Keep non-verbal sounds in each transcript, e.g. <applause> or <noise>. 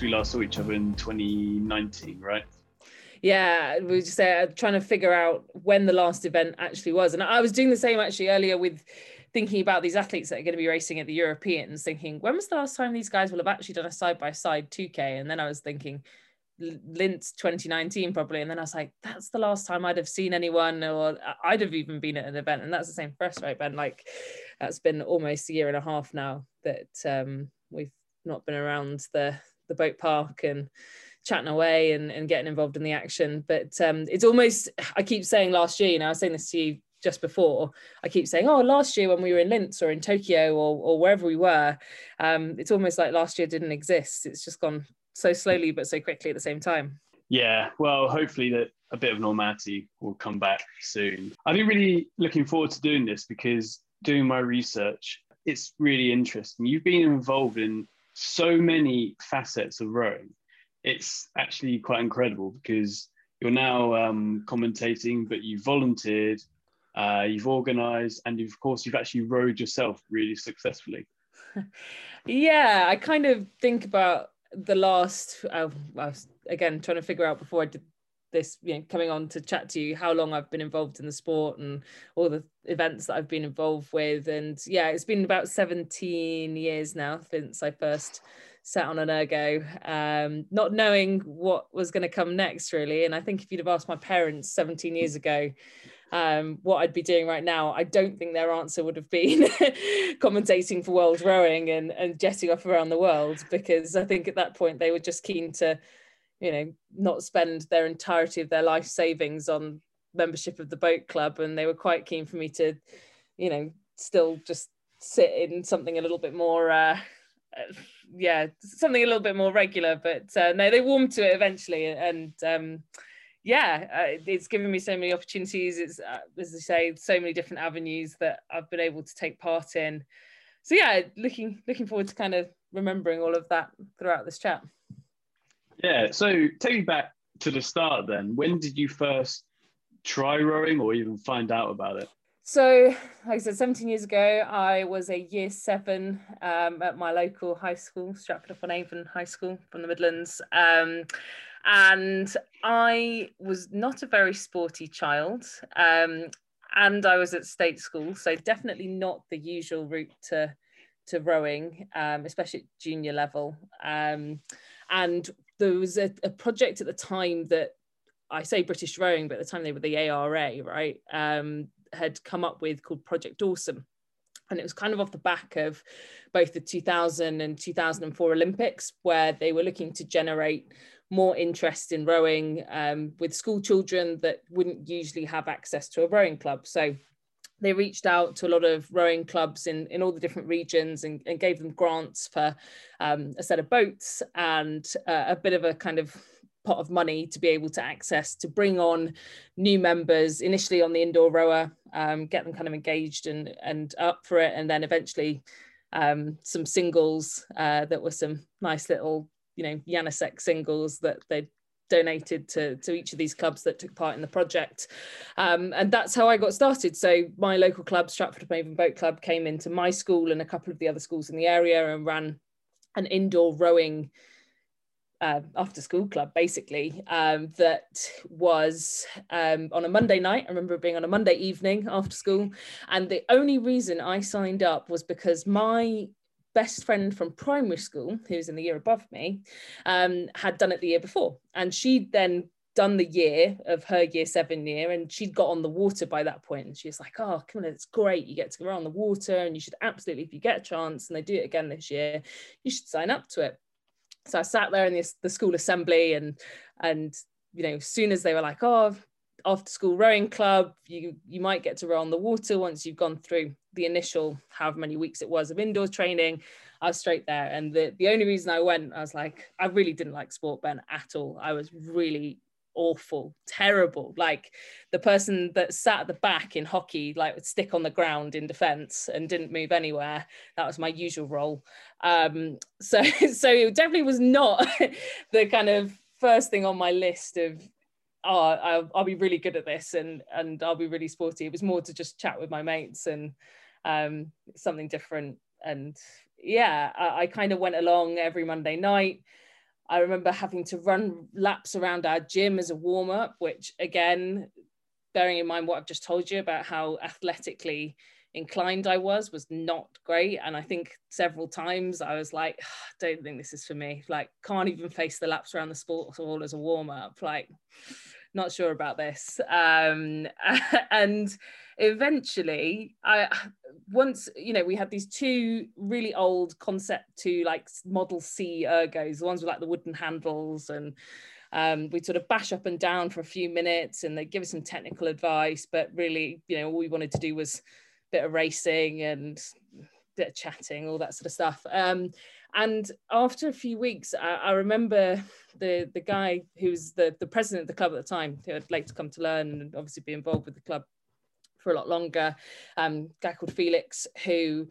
we last saw each other in 2019, right? Yeah, we were just uh, trying to figure out when the last event actually was. And I was doing the same actually earlier with thinking about these athletes that are going to be racing at the Europeans, thinking, when was the last time these guys will have actually done a side by side 2K? And then I was thinking, Linz 2019 probably and then I was like that's the last time I'd have seen anyone or I'd have even been at an event and that's the same for us right Ben like that's been almost a year and a half now that um, we've not been around the the boat park and chatting away and, and getting involved in the action but um, it's almost I keep saying last year you know I was saying this to you just before I keep saying oh last year when we were in Linz or in Tokyo or, or wherever we were um, it's almost like last year didn't exist it's just gone so slowly but so quickly at the same time. Yeah, well, hopefully that a bit of normality will come back soon. I've been really looking forward to doing this because doing my research, it's really interesting. You've been involved in so many facets of rowing. It's actually quite incredible because you're now um, commentating, but you volunteered, uh, you've organised, and of course you've actually rowed yourself really successfully. <laughs> yeah, I kind of think about the last uh, I was again trying to figure out before I did this, you know, coming on to chat to you how long I've been involved in the sport and all the events that I've been involved with. And yeah, it's been about 17 years now since I first sat on an ergo, um, not knowing what was going to come next, really. And I think if you'd have asked my parents 17 years ago, um, what I'd be doing right now, I don't think their answer would have been <laughs> commentating for world rowing and, and jetting off around the world, because I think at that point they were just keen to, you know, not spend their entirety of their life savings on membership of the boat club. And they were quite keen for me to, you know, still just sit in something a little bit more. Uh, yeah, something a little bit more regular, but uh, no, they warmed to it eventually, and um, yeah, uh, it's given me so many opportunities. It's, uh, as I say, so many different avenues that I've been able to take part in. So yeah, looking looking forward to kind of remembering all of that throughout this chat. Yeah. So take me back to the start then. When did you first try rowing or even find out about it? So, like I said, 17 years ago, I was a year seven um, at my local high school, Stratford upon Avon High School from the Midlands. Um, and I was not a very sporty child. Um, and I was at state school, so definitely not the usual route to to rowing, um, especially at junior level. Um, and there was a, a, project at the time that I say British Rowing, but at the time they were the ARA, right? Um, had come up with called Project Awesome. And it was kind of off the back of both the 2000 and 2004 Olympics, where they were looking to generate more interest in rowing um, with school children that wouldn't usually have access to a rowing club. So they reached out to a lot of rowing clubs in, in all the different regions and, and gave them grants for um, a set of boats and uh, a bit of a kind of pot of money to be able to access to bring on new members initially on the indoor rower, um, get them kind of engaged and, and up for it, and then eventually um, some singles uh, that were some nice little you know Janousek singles that they donated to, to each of these clubs that took part in the project. Um, and that's how I got started. So my local club, Stratford Avon Boat Club, came into my school and a couple of the other schools in the area and ran an indoor rowing uh, after school club basically um, that was um, on a Monday night. I remember it being on a Monday evening after school. And the only reason I signed up was because my best friend from primary school, who was in the year above me, um, had done it the year before. And she'd then done the year of her year seven year and she'd got on the water by that point. and she was like oh come on it's great you get to go on the water and you should absolutely if you get a chance and they do it again this year you should sign up to it so i sat there in the, the school assembly and and you know as soon as they were like oh after school rowing club you you might get to row on the water once you've gone through the initial however many weeks it was of indoor training. I was straight there. And the, the only reason i went i was like i really didn't like sport ben at all. I was really awful terrible. Like the person that sat at the back in hockey like would stick on the ground in defense and didn't move anywhere. That was my usual role. Um so <laughs> so it definitely was not <laughs> the kind of first thing on my list of oh I'll, I'll, be really good at this and and I'll be really sporty. It was more to just chat with my mates and um, something different. And yeah I, I kind of went along every Monday night. I remember having to run laps around our gym as a warm up, which again, bearing in mind what I've just told you about how athletically inclined I was, was not great. And I think several times I was like, don't think this is for me. Like, can't even face the laps around the sports hall as a warm up. Like, not sure about this. Um, <laughs> and eventually, I once you know we had these two really old concept two like Model C ergos, the ones with like the wooden handles and. Um, we'd sort of bash up and down for a few minutes and they'd give us some technical advice but really you know all we wanted to do was bit of racing and bit of chatting all that sort of stuff um, and after a few weeks, I, I, remember the the guy who's the the president of the club at the time, who had later come to learn and obviously be involved with the club for a lot longer, um, guy called Felix, who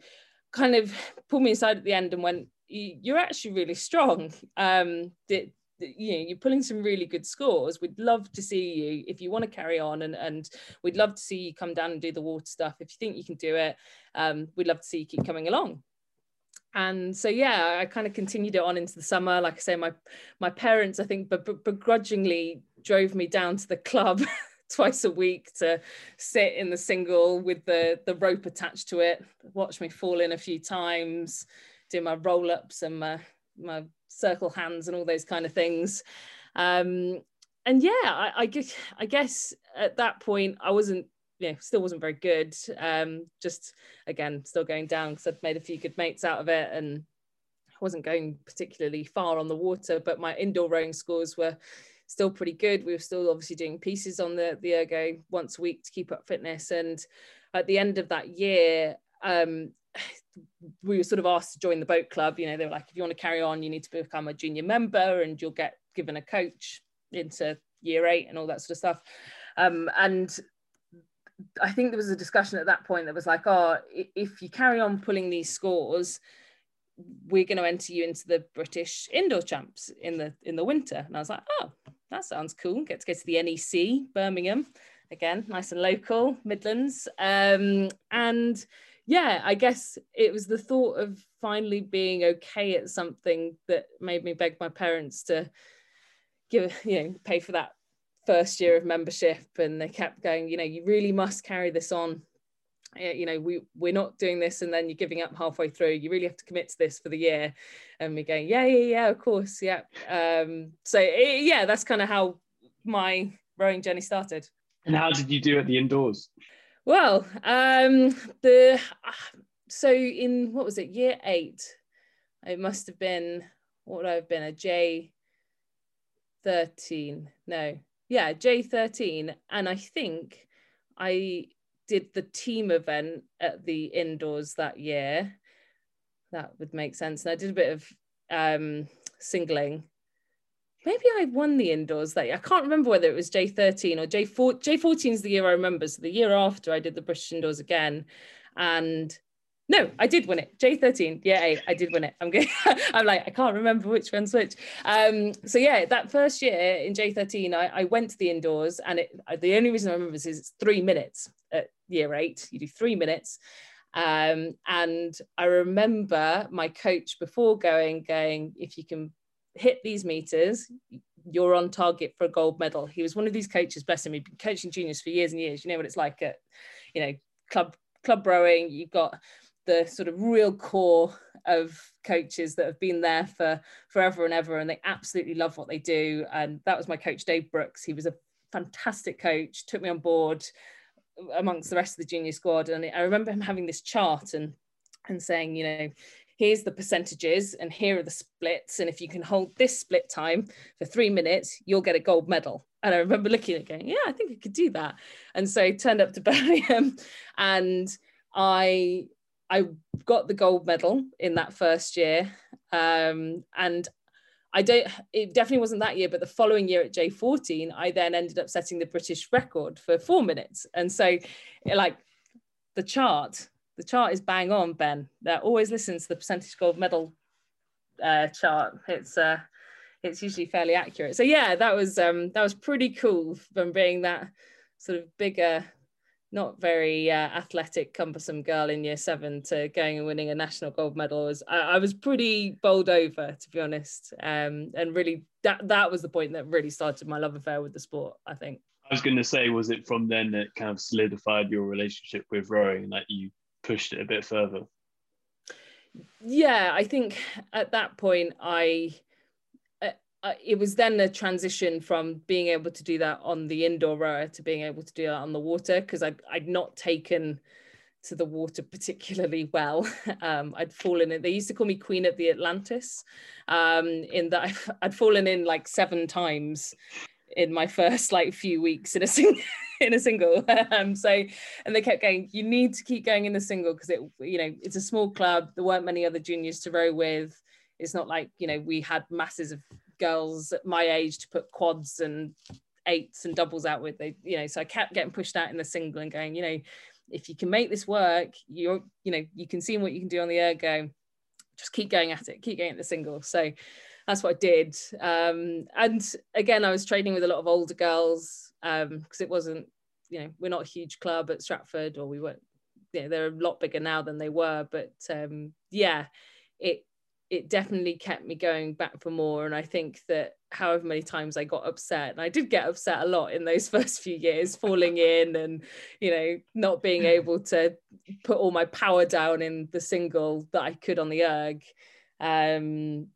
kind of pulled me aside at the end and went, "You're actually really strong. Um, you know, you're pulling some really good scores. We'd love to see you if you want to carry on, and and we'd love to see you come down and do the water stuff. If you think you can do it, um, we'd love to see you keep coming along." and so yeah i kind of continued it on into the summer like i say my my parents i think but begrudgingly drove me down to the club <laughs> twice a week to sit in the single with the the rope attached to it watch me fall in a few times do my roll ups and my my circle hands and all those kind of things um and yeah I, I guess i guess at that point i wasn't yeah, still wasn't very good. Um, just again, still going down because I'd made a few good mates out of it and I wasn't going particularly far on the water, but my indoor rowing scores were still pretty good. We were still obviously doing pieces on the, the ergo once a week to keep up fitness. And at the end of that year, um, <sighs> we were sort of asked to join the boat club. You know, they were like, if you want to carry on, you need to become a junior member and you'll get given a coach into year eight and all that sort of stuff. Um, and I think there was a discussion at that point that was like, oh, if you carry on pulling these scores, we're going to enter you into the British indoor champs in the in the winter. And I was like, oh, that sounds cool. Get to go to the NEC Birmingham again, nice and local, Midlands. Um, and yeah, I guess it was the thought of finally being okay at something that made me beg my parents to give, you know, pay for that first year of membership. And they kept going you know you really must carry this on. You know we we're not doing this and then you're giving up halfway through. You really have to commit to this for the year. And we're going yeah yeah yeah of course yeah. Um so it, yeah that's kind of how my rowing journey started. And how did you do at the indoors well um the so in what was it year eight it must have been what would I have been a J 13 no yeah, J13. And I think I did the team event at the indoors that year. That would make sense. And I did a bit of um, singling. Maybe I won the indoors that year. I can't remember whether it was J13 or J4. J14 is the year I remember. So the year after I did the British indoors again. And no, I did win it. J13. Yeah, I did win it. I'm good. <laughs> I'm like, I can't remember which one's which. Um, so yeah, that first year in J13, I, I went to the indoors and it, the only reason I remember is it's three minutes at year eight. You do three minutes. Um, and I remember my coach before going, going, if you can hit these meters, you're on target for a gold medal. He was one of these coaches, bless him, he'd been coaching juniors for years and years. You know what it's like at, you know, club club rowing. You've got the sort of real core of coaches that have been there for forever and ever and they absolutely love what they do and that was my coach dave brooks he was a fantastic coach took me on board amongst the rest of the junior squad and i remember him having this chart and and saying you know here's the percentages and here are the splits and if you can hold this split time for three minutes you'll get a gold medal and i remember looking at going yeah i think i could do that and so I turned up to <laughs> birmingham and i I got the gold medal in that first year. Um, and I don't, it definitely wasn't that year, but the following year at J14, I then ended up setting the British record for four minutes. And so, like, the chart, the chart is bang on, Ben. That always listens to the percentage gold medal uh, chart. It's, uh, it's usually fairly accurate. So yeah, that was um, that was pretty cool from being that sort of bigger not very uh, athletic, cumbersome girl in year seven to going and winning a national gold medal was I, I was pretty bowled over, to be honest. Um, and really, that that was the point that really started my love affair with the sport. I think. I was going to say, was it from then that kind of solidified your relationship with rowing, that you pushed it a bit further? Yeah, I think at that point I uh, it was then a transition from being able to do that on the indoor rower to being able to do that on the water because I'd, I'd not taken to the water <laughs> particularly well. <laughs> Um, I'd fallen in, they used to call me Queen of the Atlantis, um, in that <laughs> I've, I'd fallen in like seven times in my first like few weeks in a single <laughs> in a single <laughs> um so and they kept going you need to keep going in the single because it you know it's a small club there weren't many other juniors to row with it's not like you know we had masses of girls at my age to put quads and eights and doubles out with. They, you know, so I kept getting pushed out in the single and going, you know, if you can make this work, you're, you know, you can see what you can do on the ergo. Just keep going at it, keep going at the single. So that's what I did. Um, and again, I was training with a lot of older girls because um, it wasn't, you know, we're not a huge club at Stratford, or we weren't. You know, they're a lot bigger now than they were. But um, yeah, it it definitely kept me going back for more. And I think that however many times I got upset, and I did get upset a lot in those <laughs> first few years, falling in and, you know, not being able to put all my power down in the single that I could on the erg. Um,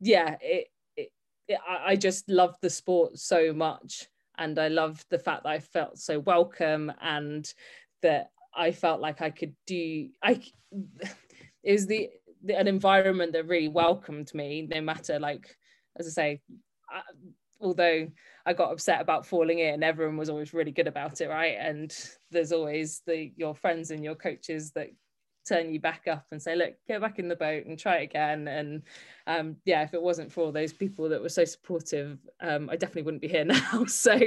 yeah, it, it, it I just loved the sport so much. And I loved the fact that I felt so welcome and that I felt like I could do, I, <laughs> it was the an environment that really welcomed me no matter like as i say I, although i got upset about falling in everyone was always really good about it right? And there's always the your friends and your coaches that turn you back up and say look get back in the boat and try it again and um, yeah if it wasn't for all those people that were so supportive um, i definitely wouldn't be here <laughs> now so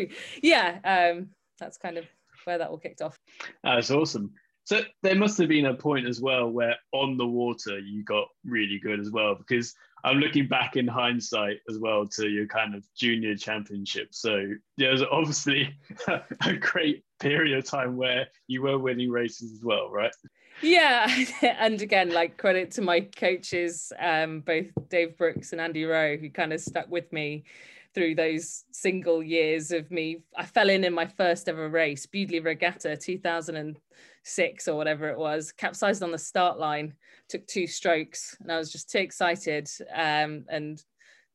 yeah um, that's kind of where that all kicked off that's awesome so there must have been a point as well where on the water you got really good as well, because I'm looking back in hindsight as well to your kind of junior championship. So there was obviously <laughs> a great period of time where you were winning races as well, right? Yeah, <laughs> and again, like credit to my coaches, um, both Dave Brooks and Andy Rowe, who kind of stuck with me through those single years of me. I fell in in my first ever race, Bewdley Regatta, 2006 or whatever it was, capsized on the start line, took two strokes, and I was just too excited um, and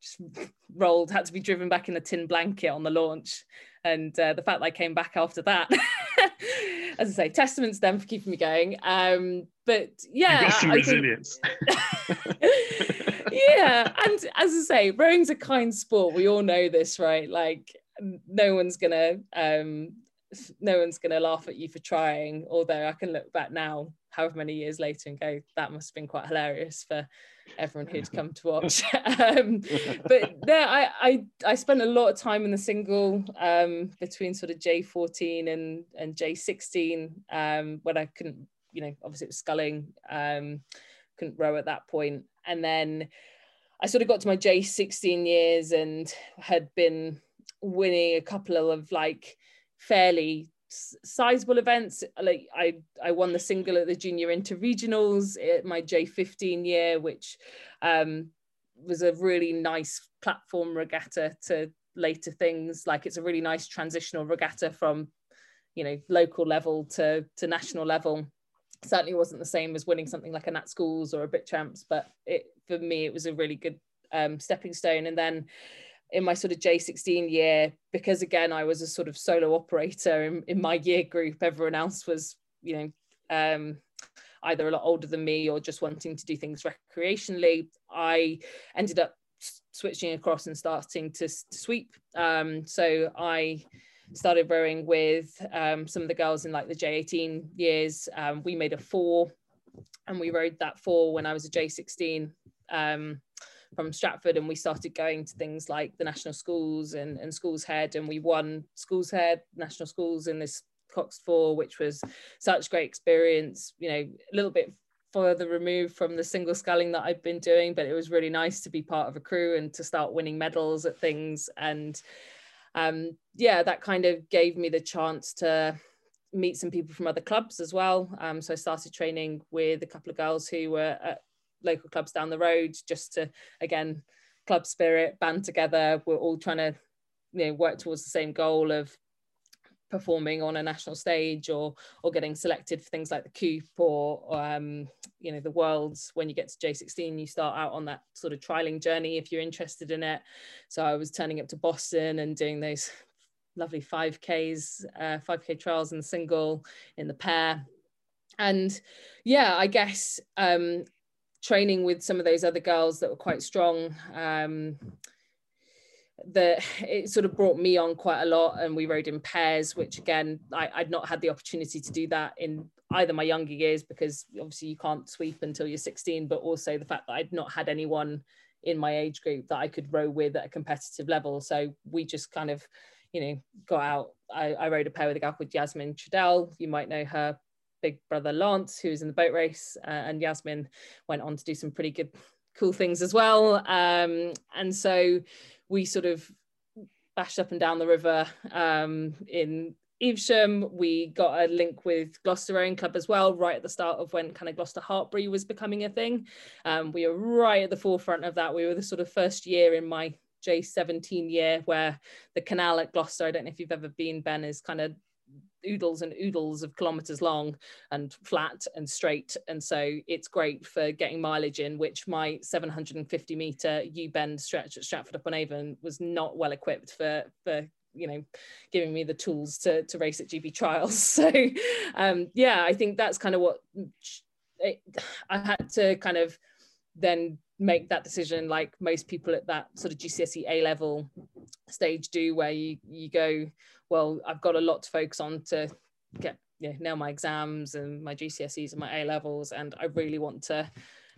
just <laughs> rolled, had to be driven back in a tin blanket on the launch. And uh, the fact that I came back after that, <laughs> as I say, testaments them for keeping me going. Um, but yeah, you got some resilience. <laughs> yeah, and as I say, rowing's a kind sport. We all know this, right? Like, no one's gonna um, no one's going to laugh at you for trying although i can look back now however many years later and go that must have been quite hilarious for everyone who'd <laughs> come to watch. <laughs> Um, but there I, I i spent a lot of time in the single um, between sort of j14 and and j16 um, when i couldn't you know obviously it was sculling um, couldn't row at that point. And then i sort of got to my j16 years and had been winning a couple of like fairly sizable events like i i won the single at the junior interregionals at my j15 year which um, was a really nice platform regatta to later things. Like it's a really nice transitional regatta from you know local level to to national level. Certainly wasn't the same as winning something like a nat schools or a bit champs but it for me it was a really good um, stepping stone. And then in my sort of J16 year, because again, I was a sort of solo operator in, in my year group, everyone else was, you know, um, either a lot older than me or just wanting to do things recreationally. I ended up switching across and starting to, to sweep. Um, so I started rowing with um, some of the girls in like the J18 years. Um, we made a four and we rowed that four when I was a J16. Um, from Stratford and we started going to things like the national schools and, and schools head and we won schools head national schools in this cox four which was such great experience you know a little bit further removed from the single sculling that I've been doing but it was really nice to be part of a crew and to start winning medals at things and um, yeah that kind of gave me the chance to meet some people from other clubs as well. Um, so I started training with a couple of girls who were at local clubs down the road just to, again, club spirit, band together. We're all trying to, you know, work towards the same goal of performing on a national stage or or getting selected for things like the Coupe or um, you know the Worlds. When you get to J16, you start out on that sort of trialing journey if you're interested in it. So I was turning up to Boston and doing those lovely 5Ks, uh, 5K trials in the single, in the pair. And yeah, I guess um, training with some of those other girls that were quite strong. Um, that it sort of brought me on quite a lot and we rode in pairs which again I, would not had the opportunity to do that in either my younger years because obviously you can't sweep until you're 16 but also the fact that i'd not had anyone in my age group that i could row with at a competitive level. So we just kind of you know got out. I, I rode a pair with a gal called yasmin Tredell. You might know her big brother lance who's in the boat race uh, and yasmin went on to do some pretty good cool things as well um, and so we sort of bashed up and down the river um, in Evesham. We got a link with Gloucester Rowing Club as well, right at the start of when kind of Gloucester Hartpury was becoming a thing. Um, we were right at the forefront of that. We were the sort of first year in my J17 year where the canal at Gloucester, I don't know if you've ever been, Ben, is kind of oodles and oodles of kilometers long and flat and straight. And so it's great for getting mileage in which my 750 meter u bend stretch at stratford upon avon was not well equipped for for you know giving me the tools to to race at GB trials. <laughs> So um yeah i think that's kind of what it, i had to kind of then make that decision like most people at that sort of GCSE A level stage do where you you go well I've got a lot to focus on to get yeah nail my exams and my GCSEs and my A levels and I really want to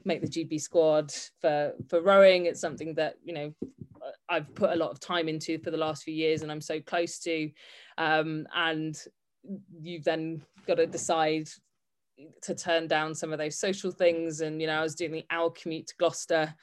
make the GB squad for for rowing it's something that you know I've put a lot of time into for the last few years and I'm so close to um, and you've then got to decide to turn down some of those social things. And, you know, I was doing the hour commute to Gloucester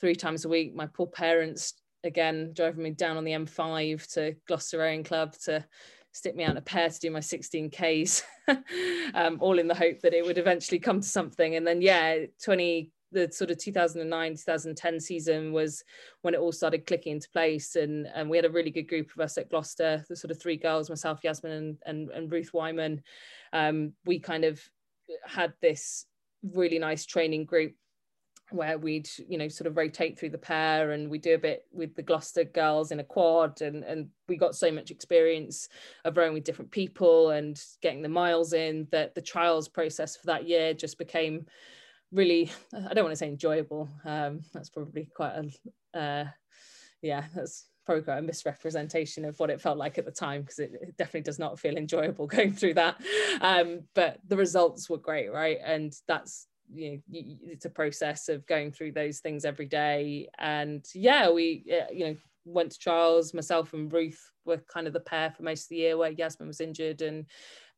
three times a week. My poor parents, again, driving me down on the M5 to Gloucester Rowing Club to stick me out a pair to do my 16 Ks, <laughs> um, all in the hope that it would eventually come to something. And then, yeah, 20, the sort of 2009 2010 season was when it all started clicking into place and, and we had a really good group of us at gloucester the sort of three girls myself yasmin and, and, and ruth wyman um, we kind of had this really nice training group where we'd you know sort of rotate through the pair and we do a bit with the Gloucester girls in a quad and and we got so much experience of rowing with different people and getting the miles in that the trials process for that year just became really I don't want to say enjoyable um, that's probably quite a uh, yeah that's probably quite a misrepresentation of what it felt like at the time because it, it, definitely does not feel enjoyable <laughs> going through that. Um, but the results were great, right? And that's you know it's a process of going through those things every day. And yeah, we you know went to trials. Myself and Ruth were kind of the pair for most of the year where Yasmin was injured, and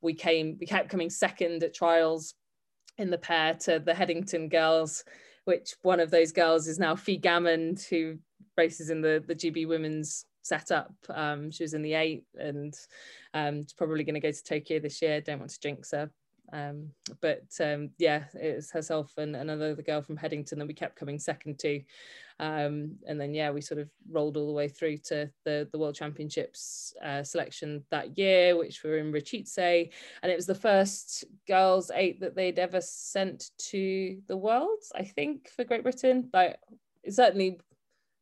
we came we kept coming second at trials in the pair to the Headington girls which one of those girls is now Fi Gammond, who races in the the GB women's setup. Um, she was in the eight and um, probably going to go to Tokyo this year. Don't want to jinx her. Um, but um, yeah, it was herself and another the girl from Headington that we kept coming second to. Um, and then yeah, we sort of rolled all the way through to the the World Championships uh, selection that year, which were in Račice, and it was the first girls eight that they'd ever sent to the Worlds, I think, for Great Britain. Like certainly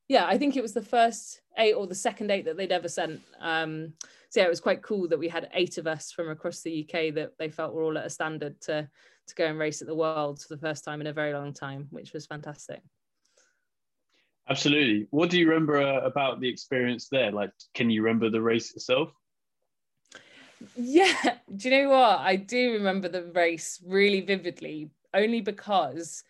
yeah, I think it was the first eight or the second eight that they'd ever sent. Um, so yeah, it was quite cool that we had eight of us from across the UK that they felt were all at a standard to to go and race at the world for the first time in a very long time, which was fantastic. Absolutely. What do you remember uh, about the experience there? Like, can you remember the race itself? Yeah. <laughs> Do you know what? I do remember the race really vividly, only because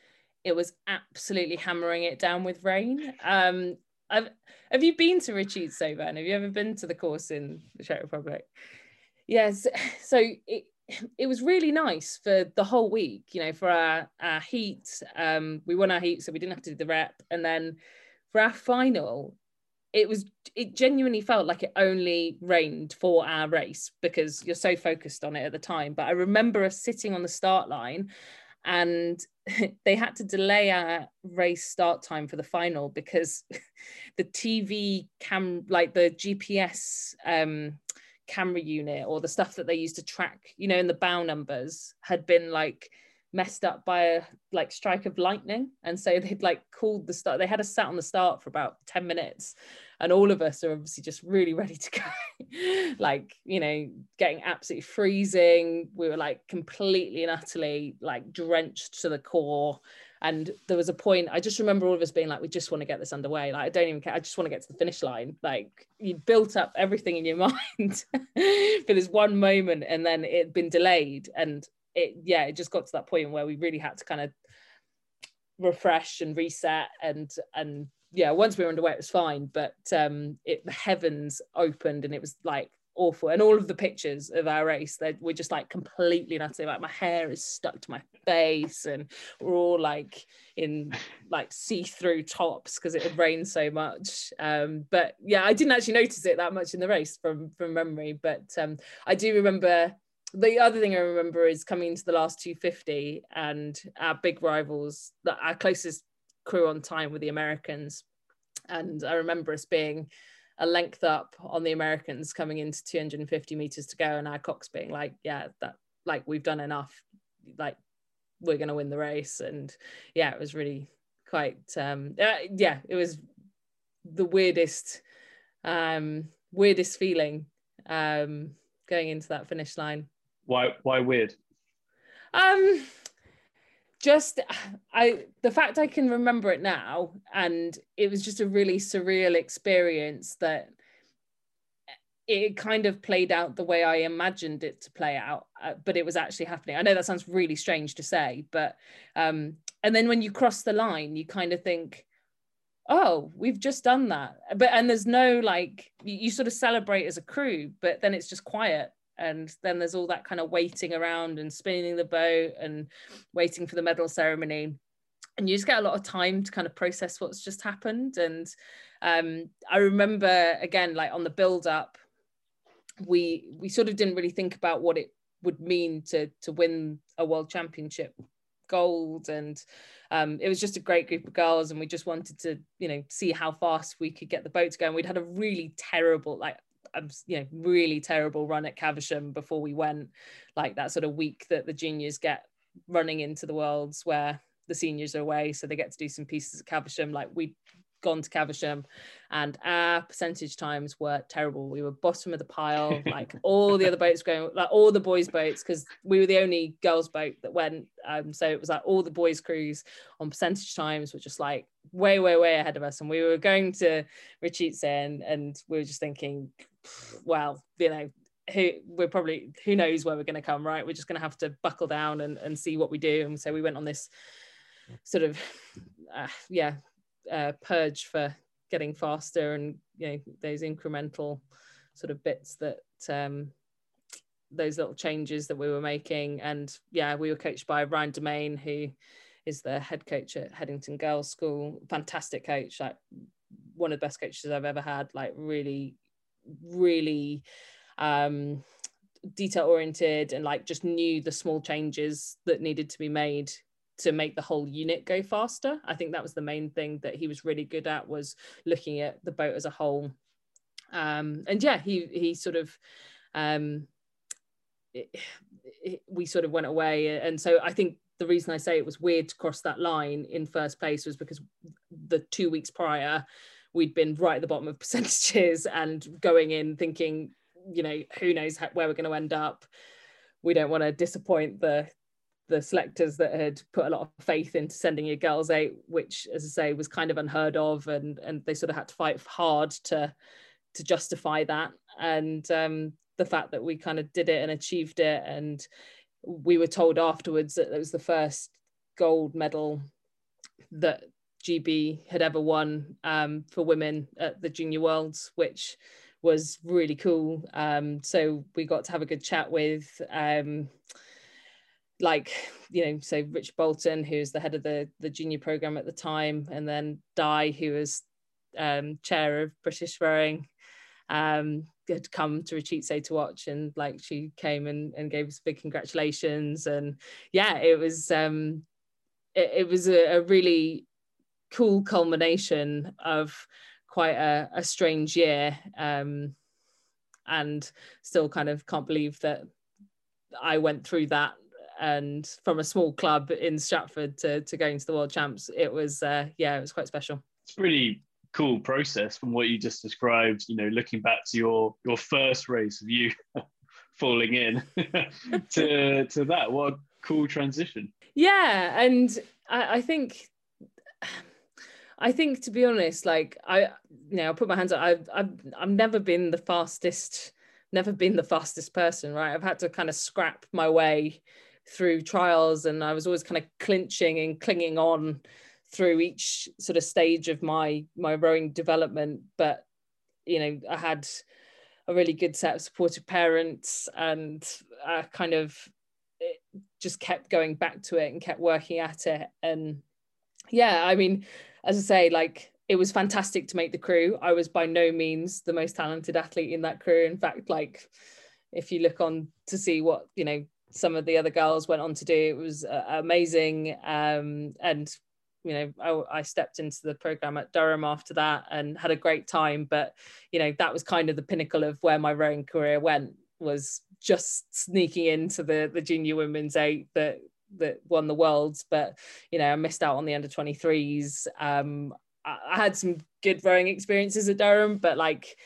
it was absolutely hammering it down with rain. Um, I've, have you been to Račice, Ben? Have you ever been to the course in the Czech Republic? Yes. <sighs> So it, it was really nice for the whole week, you know, for our, our heat. Um, we won our heat, so we didn't have to do the rep. And then for our final, it was it genuinely felt like it only rained for our race because you're so focused on it at the time but i remember us sitting on the start line and <laughs> they had to delay our race start time for the final because <laughs> the tv cam like the gps um camera unit or the stuff that they used to track you know in the bow numbers had been like messed up by a like strike of lightning. And so they'd like called the start they had us sat on the start for about 10 minutes. And all of us are obviously just really ready to go. <laughs> Like you know getting absolutely freezing. We were like completely and utterly like drenched to the core. And there was a point i just remember all of us being like we just want to get this underway. Like i don't even care. I just want to get to the finish line. Like you built up everything in your <laughs> mind for this one moment and then it had been delayed. And it yeah it just got to that point where we really had to kind of refresh and reset and and yeah, once we were underway, it was fine. But um, it the heavens opened and it was like awful. And all of the pictures of our race, they were just like completely nutty. Like my hair is stuck to my face, and we're all like in like see-through tops because it had rained so much. Um, but yeah, I didn't actually notice it that much in the race from from memory. But um, I do remember the other thing I remember is coming into the last 250 and our big rivals, our closest crew on time were the Americans. And I remember us being a length up on the Americans coming into 250 meters to go, and our Cox being like, yeah, that like we've done enough, like we're gonna win the race. And yeah, it was really quite um uh, yeah, it was the weirdest um weirdest feeling um going into that finish line. Why why weird? Um just I the fact I can remember it now and it was just a really surreal experience that it kind of played out the way I imagined it to play out, uh, but it was actually happening. I know that sounds really strange to say, but um, and then when you cross the line, you kind of think, oh, we've just done that. But and there's no like you, you sort of celebrate as a crew, but then it's just quiet and then there's all that kind of waiting around and spinning the boat and waiting for the medal ceremony. And you just get a lot of time to kind of process what's just happened. And um, i remember again like on the build up we we sort of didn't really think about what it would mean to to win a world championship gold. And um, it was just a great group of girls and we just wanted to you know see how fast we could get the boat to go. And we'd had a really terrible like you know really terrible run at Caversham before we went like that sort of week that the juniors get running into the worlds where the seniors are away so they get to do some pieces at Caversham like we'd gone to Caversham and our percentage times were terrible. We were bottom of the pile, <laughs> like all the other boats going, like all the boys' boats, because we were the only girls' boat that went. Um, so it was like all the boys' crews on percentage times were just like way, way, way ahead of us. And we were going to Račice and, and we were just thinking, well, you know, who we're probably who knows where we're going to come right? We're just going to have to buckle down and, and see what we do. And so we went on this sort of uh, yeah uh, purge for getting faster and you know those incremental sort of bits that um, those little changes that we were making. And yeah we were coached by Ryan Demain who is the head coach at Headington Girls School. Fantastic coach like one of the best coaches I've ever had like really really um detail oriented and like just knew the small changes that needed to be made to make the whole unit go faster. I think that was the main thing that he was really good at was looking at the boat as a whole. Um, and yeah, he he sort of um, it, it, we sort of went away, and so I think the reason I say it was weird to cross that line in first place was because the two weeks prior we'd been right at the bottom of <laughs> percentages and going in thinking, you know, who knows how, where we're going to end up. We don't want to disappoint the the selectors that had put a lot of faith into sending your girls eight, which, as I say, was kind of unheard of, and and they sort of had to fight hard to to justify that. And um, the fact that we kind of did it and achieved it, and we were told afterwards that it was the first gold medal that GB had ever won um, for women at the Junior Worlds, which was really cool. Um, so we got to have a good chat with. Um, like you know so rich bolton who's the head of the the junior program at the time and then di who was um, chair of British rowing um, had come to Retreat to watch and like she came and, and gave us big congratulations and yeah it was um it, it was a, really cool culmination of quite a, a strange year um and still kind of can't believe that I went through that. And from a small club in Stratford to, to going to the world champs it was uh, yeah it was quite special. It's really cool process from what you just described you know looking back to your your first race of you <laughs> falling in <laughs> to to that. What a cool transition. Yeah and I, I think I think to be honest, like I, you know, I'll put my hands up. I've, I've, I've never been the fastest, never been the fastest person, right? I've had to kind of scrap my way through trials, and I was always kind of clinching and clinging on through each sort of stage of my my rowing development but you know i had a really good set of supportive parents and i kind of eh, just kept going back to it and kept working at it and yeah i mean as i say like it was fantastic to make the crew. I was by no means the most talented athlete in that crew. In fact like if you look on to see what you know some of the other girls went on to do it was uh, amazing. Um, and you know I, I, stepped into the program at durham after that and had a great time. But you know that was kind of the pinnacle of where my rowing career went was just sneaking into the the junior women's eight that that won the worlds but you know i missed out on the under 23s um I, I had some good rowing experiences at durham but like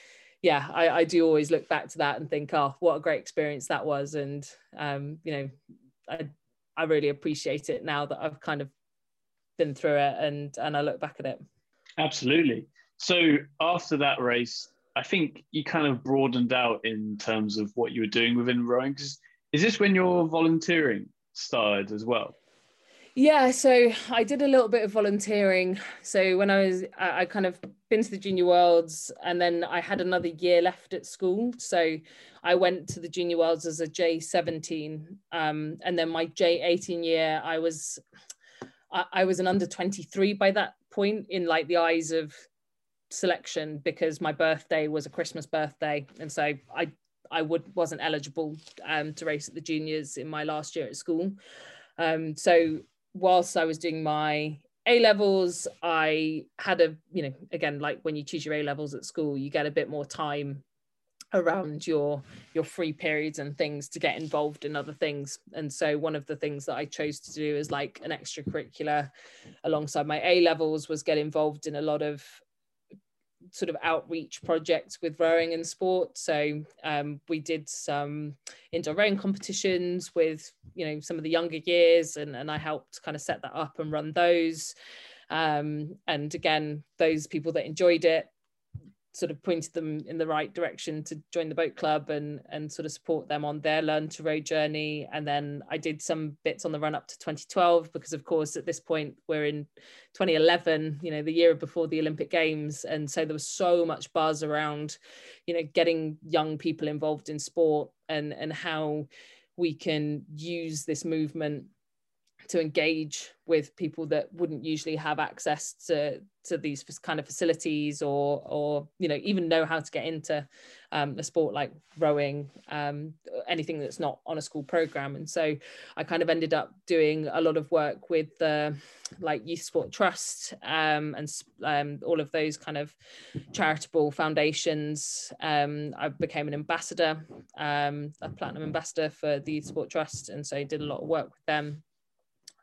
yeah I, I do always look back to that and think oh what a great experience that was and um you know i i really appreciate it now that i've kind of been through it and and I look back at it. Absolutely. So after that race, I think you kind of broadened out in terms of what you were doing within rowing. Is this when you're volunteering started as well? Yeah, so I did a little bit of volunteering. So when I was, I, kind of been to the Junior Worlds, and then I had another year left at school. So I went to the Junior Worlds as a J seventeen, um, and then my J eighteen year, I was I, I was an under 23 by that point in like the eyes of selection because my birthday was a Christmas birthday. And so I I would wasn't eligible um, to race at the juniors in my last year at school. Um, so whilst I was doing my A levels, I had a you know again like when you choose your A levels at school, you get a bit more time around your your free periods and things to get involved in other things and so one of the things that i chose to do as like an extracurricular alongside my a levels was get involved in a lot of sort of outreach projects with rowing and sport. So um, we did some indoor rowing competitions with you know some of the younger years and, and i helped kind of set that up and run those. Um, and again those people that enjoyed it sort of pointed them in the right direction to join the boat club and and sort of support them on their learn to row journey. And then I did some bits on the run up to 2012 because of course at this point we're in 2011 you know the year before the Olympic games. And so there was so much buzz around you know getting young people involved in sport and and how we can use this movement to engage with people that wouldn't usually have access to to these kind of facilities or or you know even know how to get into um, a sport like rowing um, anything that's not on a school program. And so I kind of ended up doing a lot of work with the like youth sport trust um, and um, all of those kind of charitable foundations. Um, I became an ambassador um, a platinum ambassador for the youth sport trust. And so I did a lot of work with them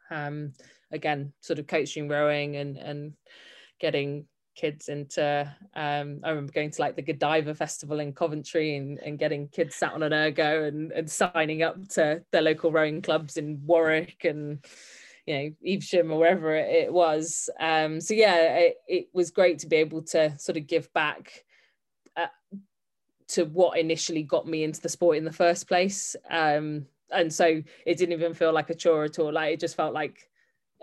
um, again sort of coaching rowing and and getting kids into um, I remember going to like the Godiva festival in Coventry and, and getting kids sat on an ergo and, and signing up to their local rowing clubs in Warwick and you know Evesham or wherever it, was. Um, so yeah it, it, was great to be able to sort of give back uh, to what initially got me into the sport in the first place. Um, and so it didn't even feel like a chore at all like it just felt like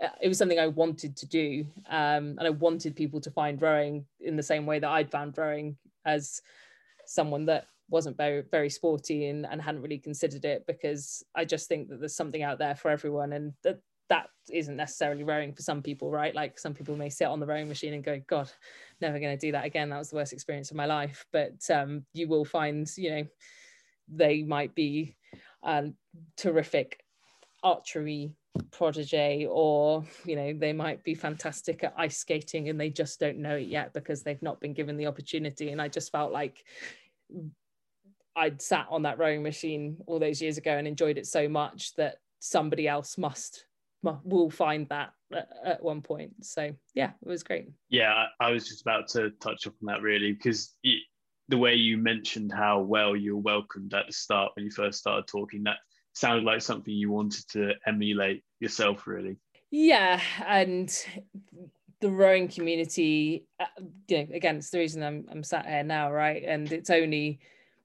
uh, it was something I wanted to do, um, and I wanted people to find rowing in the same way that I'd found rowing as someone that wasn't very very sporty and, and hadn't really considered it because I just think that there's something out there for everyone, and that that isn't necessarily rowing for some people, right? Like some people may sit on the rowing machine and go, God, never going to do that again. That was the worst experience of my life. But um, you will find, you know, they might be a terrific archery protege or you know they might be fantastic at ice skating and they just don't know it yet because they've not been given the opportunity. And i just felt like i'd sat on that rowing machine all those years ago and enjoyed it so much that somebody else must will find that at, one point. So yeah it was great. Yeah i was just about to touch up on that really because the way you mentioned how well you were welcomed at the start when you first started talking that sounded like something you wanted to emulate yourself really. Yeah and the rowing community uh, you know again it's the reason I'm, I'm sat here now right? And it's only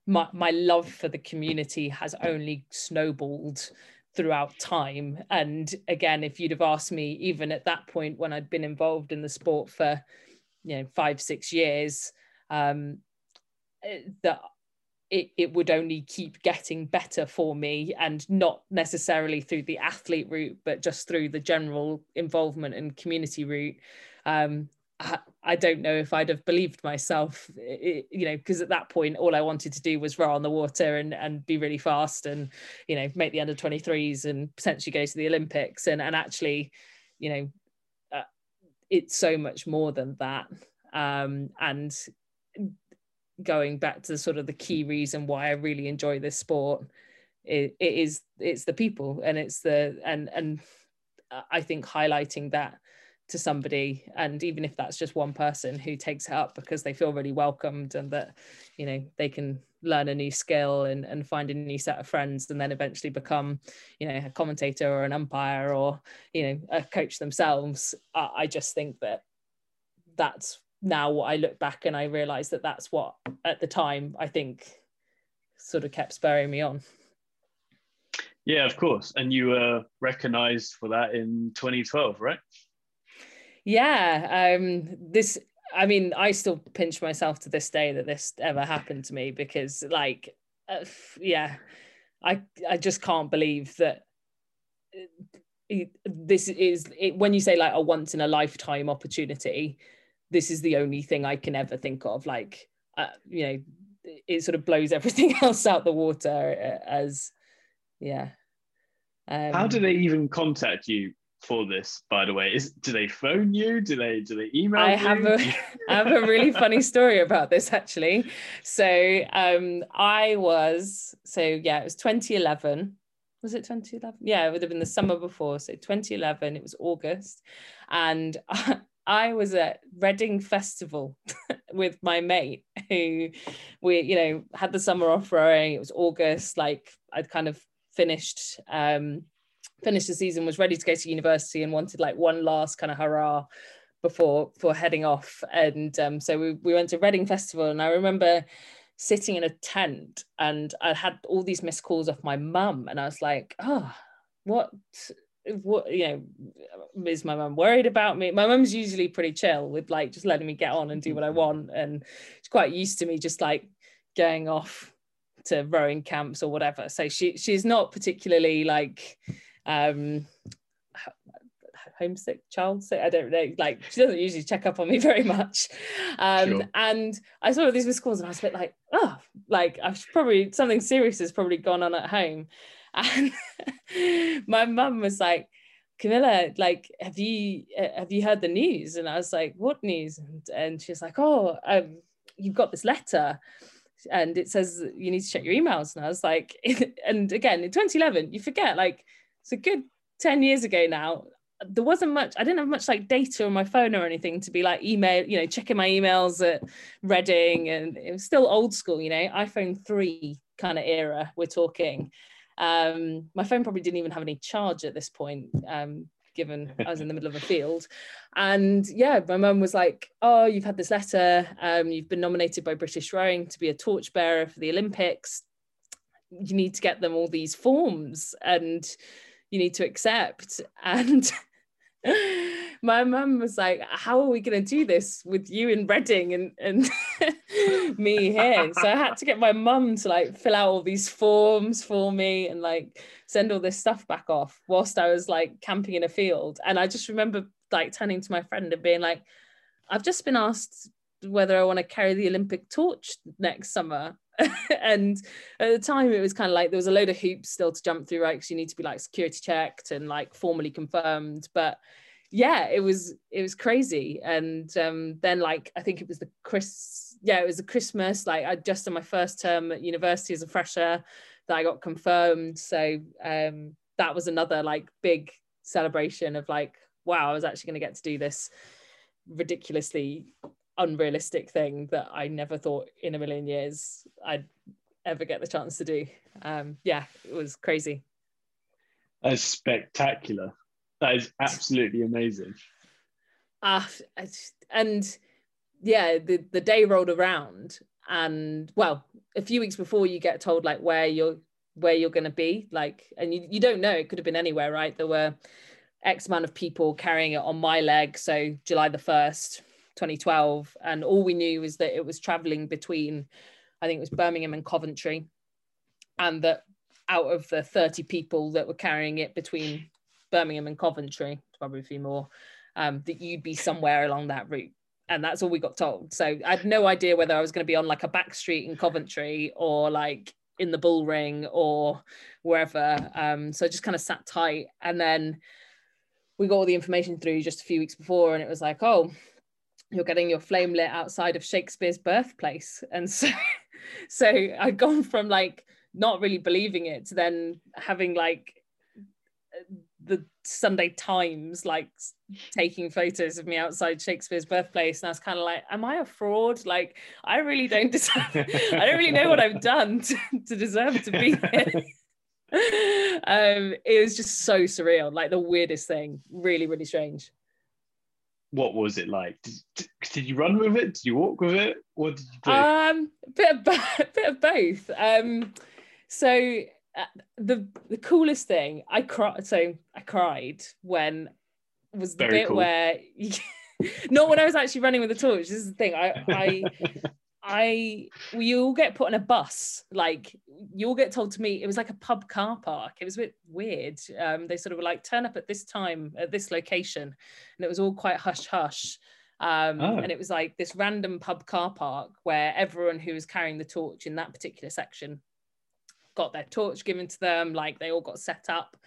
my, my love for the community has only snowballed throughout time. And again if you'd have asked me even at that point when i'd been involved in the sport for you know five six years um eh, that it, it would only keep getting better for me and not necessarily through the athlete route but just through the general involvement and community route um, I, I, don't know if I'd have believed myself, it, you know, because at that point all I wanted to do was row on the water and and be really fast and you know make the under 23s and potentially go to the Olympics and and actually, you know, uh, it's so much more than that. Um, and going back to sort of the key reason why I really enjoy this sport it, it is it's the people and it's the and and I think highlighting that to somebody and even if that's just one person who takes it up because they feel really welcomed and that you know they can learn a new skill and, and find a new set of friends and then eventually become you know a commentator or an umpire or you know a coach themselves I, I just think that that's now what I look back and I realize that that's what at the time I think sort of kept spurring me on. Yeah, of course. And you were recognized for that in 2012, right? Yeah. Um, this, I mean, I still pinch myself to this day that this ever happened to me because, like, uh, yeah, I, I just can't believe that uh, this is it, when you say like a once in a lifetime opportunity this is the only thing I can ever think of. Like, uh, you know, it sort of blows <laughs> everything else out the water uh, as, yeah. Um, How do they even contact you for this? By the way, is do they phone you? Do they do they email? I you? have a <laughs> I have a really funny story about this actually. So um, I was so yeah, it was 2011 was it 2011 yeah it would have been the summer before so 2011 it was august and <laughs> I was at Reading Festival <laughs> with my mate who we, you know, had the summer off rowing. It was August, like I'd kind of finished um finished the season, was ready to go to university and wanted like one last kind of hurrah before before heading off. And um, so we, we went to Reading Festival and I remember sitting in a tent and I had all these missed calls off my mum and I was like, oh, what what you know is my mum worried about me? My mum's usually pretty chill with like just letting me get on and do what i want and she's quite used to me just like going off to rowing camps or whatever. So she she's not particularly like um homesick child sick i don't know like she doesn't usually check up on me <laughs> very much. Um sure. and i saw these missed calls and i was a bit like oh like i've probably something serious has probably gone on at home and <laughs> my mum was like camilla like have you uh, have you heard the news? And i was like what news? And, and she was like oh um, you've got this letter and it says you need to check your emails. And i was like <laughs> and again in 2011 you forget like it's a good 10 years ago now there wasn't much i didn't have much like data on my phone or anything to be like email you know checking my emails at reading and it was still old school you know iphone 3 kind of era we're talking um, my phone probably didn't even have any charge at this point, um, given I was in the middle of a field. And yeah, my mum was like, Oh, you've had this letter. Um, you've been nominated by British Rowing to be a torchbearer for the Olympics. You need to get them all these forms and you need to accept. <laughs> And my mum was like, "How are we going to do this with you in Reading and and <laughs> me here?" So I had to get my mum to like fill out all these forms for me and like send all this stuff back off whilst I was like camping in a field. And I just remember like turning to my friend and being like, "I've just been asked whether I want to carry the Olympic torch next summer." <laughs> and at the time it was kind of like there was a load of hoops still to jump through right because you need to be like security checked and like formally confirmed but yeah it was it was crazy and um then like i think it was the chris yeah it was the christmas like i just in my first term at university as a fresher that i got confirmed so um that was another like big celebration of like wow i was actually going to get to do this ridiculously unrealistic thing that I never thought in a million years I'd ever get the chance to do. Um, yeah, it was crazy. That's spectacular. That is absolutely amazing. Uh, and yeah, the, the day rolled around and well, a few weeks before you get told like where you're where you're to be like and you, you don't know it could have been anywhere right there were x amount of people carrying it on my leg so july the 1st 2012 and all we knew was that it was traveling between i think it was birmingham and coventry and that out of the 30 people that were carrying it between birmingham and coventry probably a few more um, that you'd be somewhere along that route. And that's all we got told. So i had no idea whether i was going to be on like a back street in coventry or like in the bull ring or wherever. Um, so i just kind of sat tight. And then we got all the information through just a few weeks before and it was like oh you're getting your flame lit outside of Shakespeare's birthplace. And so, <laughs> so I'd gone from like not really believing it to then having like the Sunday Times like taking photos of me outside Shakespeare's birthplace, and I was kind of like, "Am I a fraud? Like, I really don't <laughs> deserve. I don't really know what I've done to, to deserve to be here." <laughs> um, it was just so surreal, like the weirdest thing, really, really strange what was it like? Did, did you run with it? Did you walk with it? What did you do? Um, bit of <laughs> bit of both. Um, so uh, the the coolest thing I cried. So I cried when was the Very bit cool. where. <laughs> not when I was actually running with the torch. This is the thing. I I <laughs> I we all get put on a bus. Like you all get told to meet. It was like a pub car park. It was a bit weird. Um, they sort of were like turn up at this time at this location, and it was all quite hush hush. Um, oh. And it was like this random pub car park where everyone who was carrying the torch in that particular section got their torch given to them. Like they all got set up.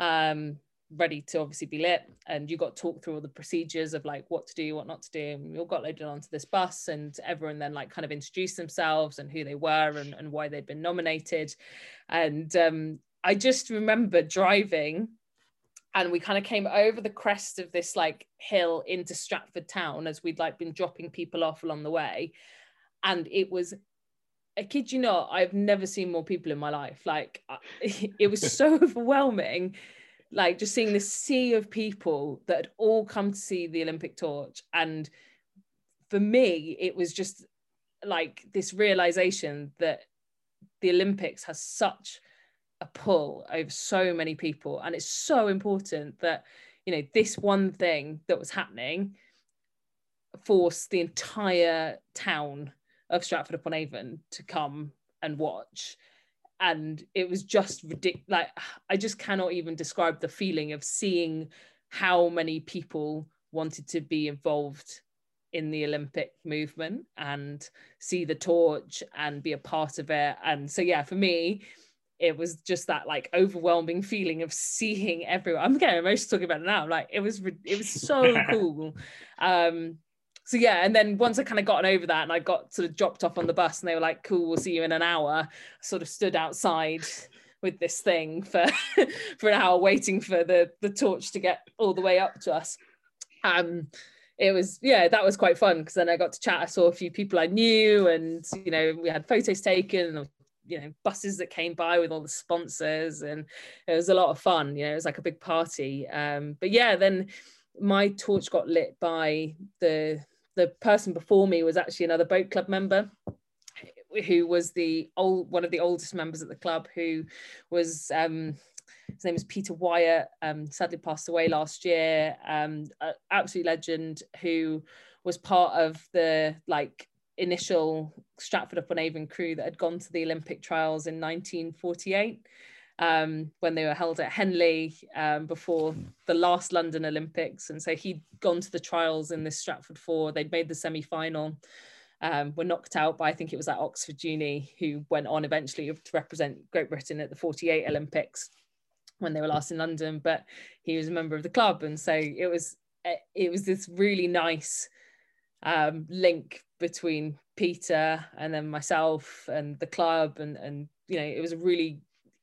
Um, ready to obviously be lit and you got talked through all the procedures of like what to do what not to do and we all got loaded onto this bus and everyone then like kind of introduced themselves and who they were and, and why they'd been nominated and um, i just remember driving and we kind of came over the crest of this like hill into stratford town as we'd like been dropping people off along the way and it was I kid you not, I've never seen more people in my life. Like, <laughs> it was so <laughs> overwhelming like just seeing this sea of people that had all come to see the Olympic torch. And for me, it was just like this realization that the Olympics has such a pull over so many people. And it's so important that, you know, this one thing that was happening forced the entire town of Stratford upon Avon to come and watch. And it was just ridiculous like i just cannot even describe the feeling of seeing how many people wanted to be involved in the olympic movement and see the torch and be a part of it. And so yeah for me it was just that like overwhelming feeling of seeing everyone. I'm getting emotional talking about it now. Like it was it was so <laughs> cool. Um so yeah, and then once I kind of gotten over that and I got sort of dropped off on the bus and they were like, cool, we'll see you in an hour, I sort of stood outside with this thing for <laughs> for an hour waiting for the the torch to get all the way up to us. Um it was yeah that was quite fun because then I got to chat I saw a few people I knew and you know we had photos taken you know buses that came by with all the sponsors and it was a lot of fun you know it was like a big party um but yeah then my torch got lit by the the person before me was actually another boat club member who was the old one of the oldest members at the club who was um his name is Peter Wyatt, um, sadly passed away last year. Um, absolute legend who was part of the like initial Stratford upon Avon crew that had gone to the Olympic trials in 1948 um, when they were held at Henley um, before the last London Olympics. And so he'd gone to the trials in this Stratford four. They'd made the semi final. Um, were knocked out by I think it was that Oxford Uni who went on eventually to represent Great Britain at the 48 Olympics when they were last in London. But he was a member of the club, and so it was it was this really nice um, link between Peter and then myself and the club and and you know it was a really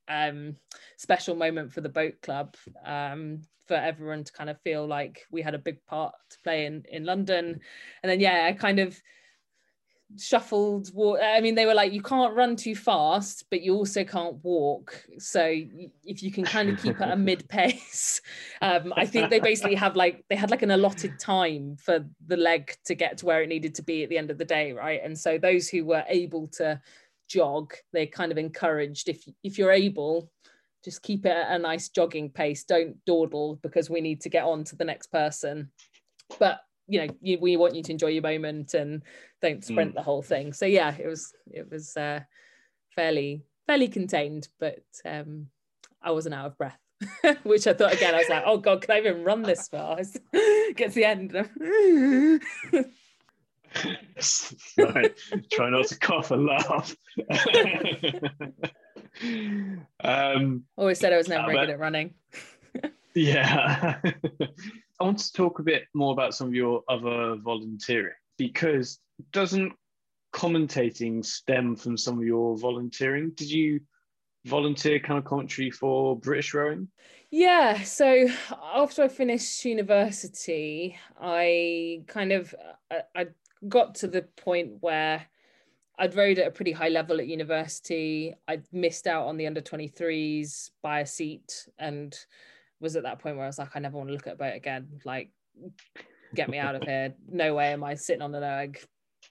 um, special moment for the boat club um, for everyone to kind of feel like we had a big part to play in in London. And then yeah I kind of shuffled walk i mean they were like you can't run too fast but you also can't walk. So if you can kind of keep at a mid <laughs> pace um, i think they basically have like they had like an allotted time for the leg to get to where it needed to be at the end of the day right? And so those who were able to jog They're kind of encouraged if if you're able just keep it at a nice jogging pace. Don't dawdle because we need to get on to the next person. But you know you, we want you to enjoy your moment and don't sprint mm. the whole thing. So yeah it was it was uh, fairly fairly contained but um i wasn't out of breath <laughs> which i thought again i was like oh god can i even run this fast? <laughs> Gets the end <laughs> <laughs> right. try not to cough and laugh <laughs> um always said i was never uh, good at running yeah <laughs> I want to talk a bit more about some of your other volunteering because doesn't commentating stem from some of your volunteering? Did you volunteer kind of commentary for British rowing? Yeah, so after I finished university, I kind of I, I got to the point where I'd rode at a pretty high level at university. I'd missed out on the under 23s by a seat and was at that point where I was like, I never want to look at a boat again. Like, get me out of here. <laughs> No way am I sitting on an erg.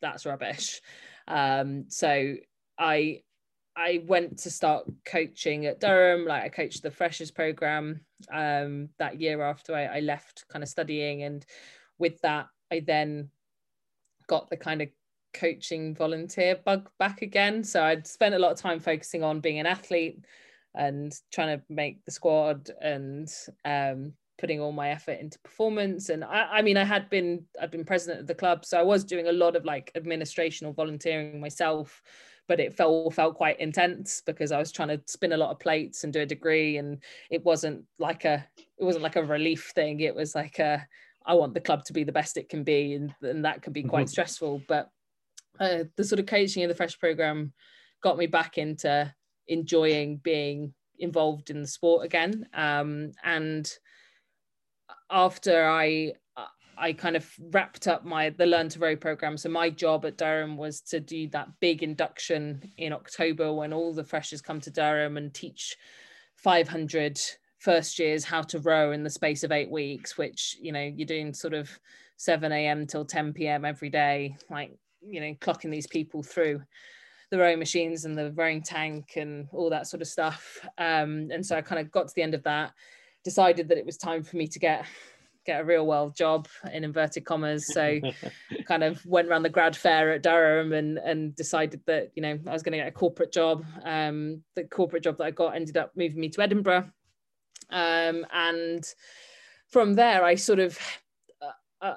That's rubbish. Um, so I I went to start coaching at Durham. Like I coached the freshers program um, that year after I, I left kind of studying. And with that, I then got the kind of coaching volunteer bug back again. So I'd spent a lot of time focusing on being an athlete, and trying to make the squad and um, putting all my effort into performance. And I, I mean, I had been I'd been president of the club, so I was doing a lot of like administrational volunteering myself. But it felt felt quite intense because I was trying to spin a lot of plates and do a degree, and it wasn't like a it wasn't like a relief thing. It was like a I want the club to be the best it can be, and, and that can be quite mm-hmm. stressful. But uh, the sort of coaching in the fresh program got me back into enjoying being involved in the sport again. Um, and after I I kind of wrapped up my the Learn to Row program. So my job at Durham was to do that big induction in October when all the freshers come to Durham and teach 500 first years how to row in the space of eight weeks, which you know you're doing sort of 7 a.m. till 10 p.m. every day, like you know clocking these people through the rowing machines and the rowing tank and all that sort of stuff. Um, and so I kind of got to the end of that, decided that it was time for me to get get a real world job in inverted commas. So <laughs> kind of went around the grad fair at Durham and and decided that, you know, I was going to get a corporate job. Um, the corporate job that I got ended up moving me to Edinburgh. Um, and from there, I sort of uh, uh,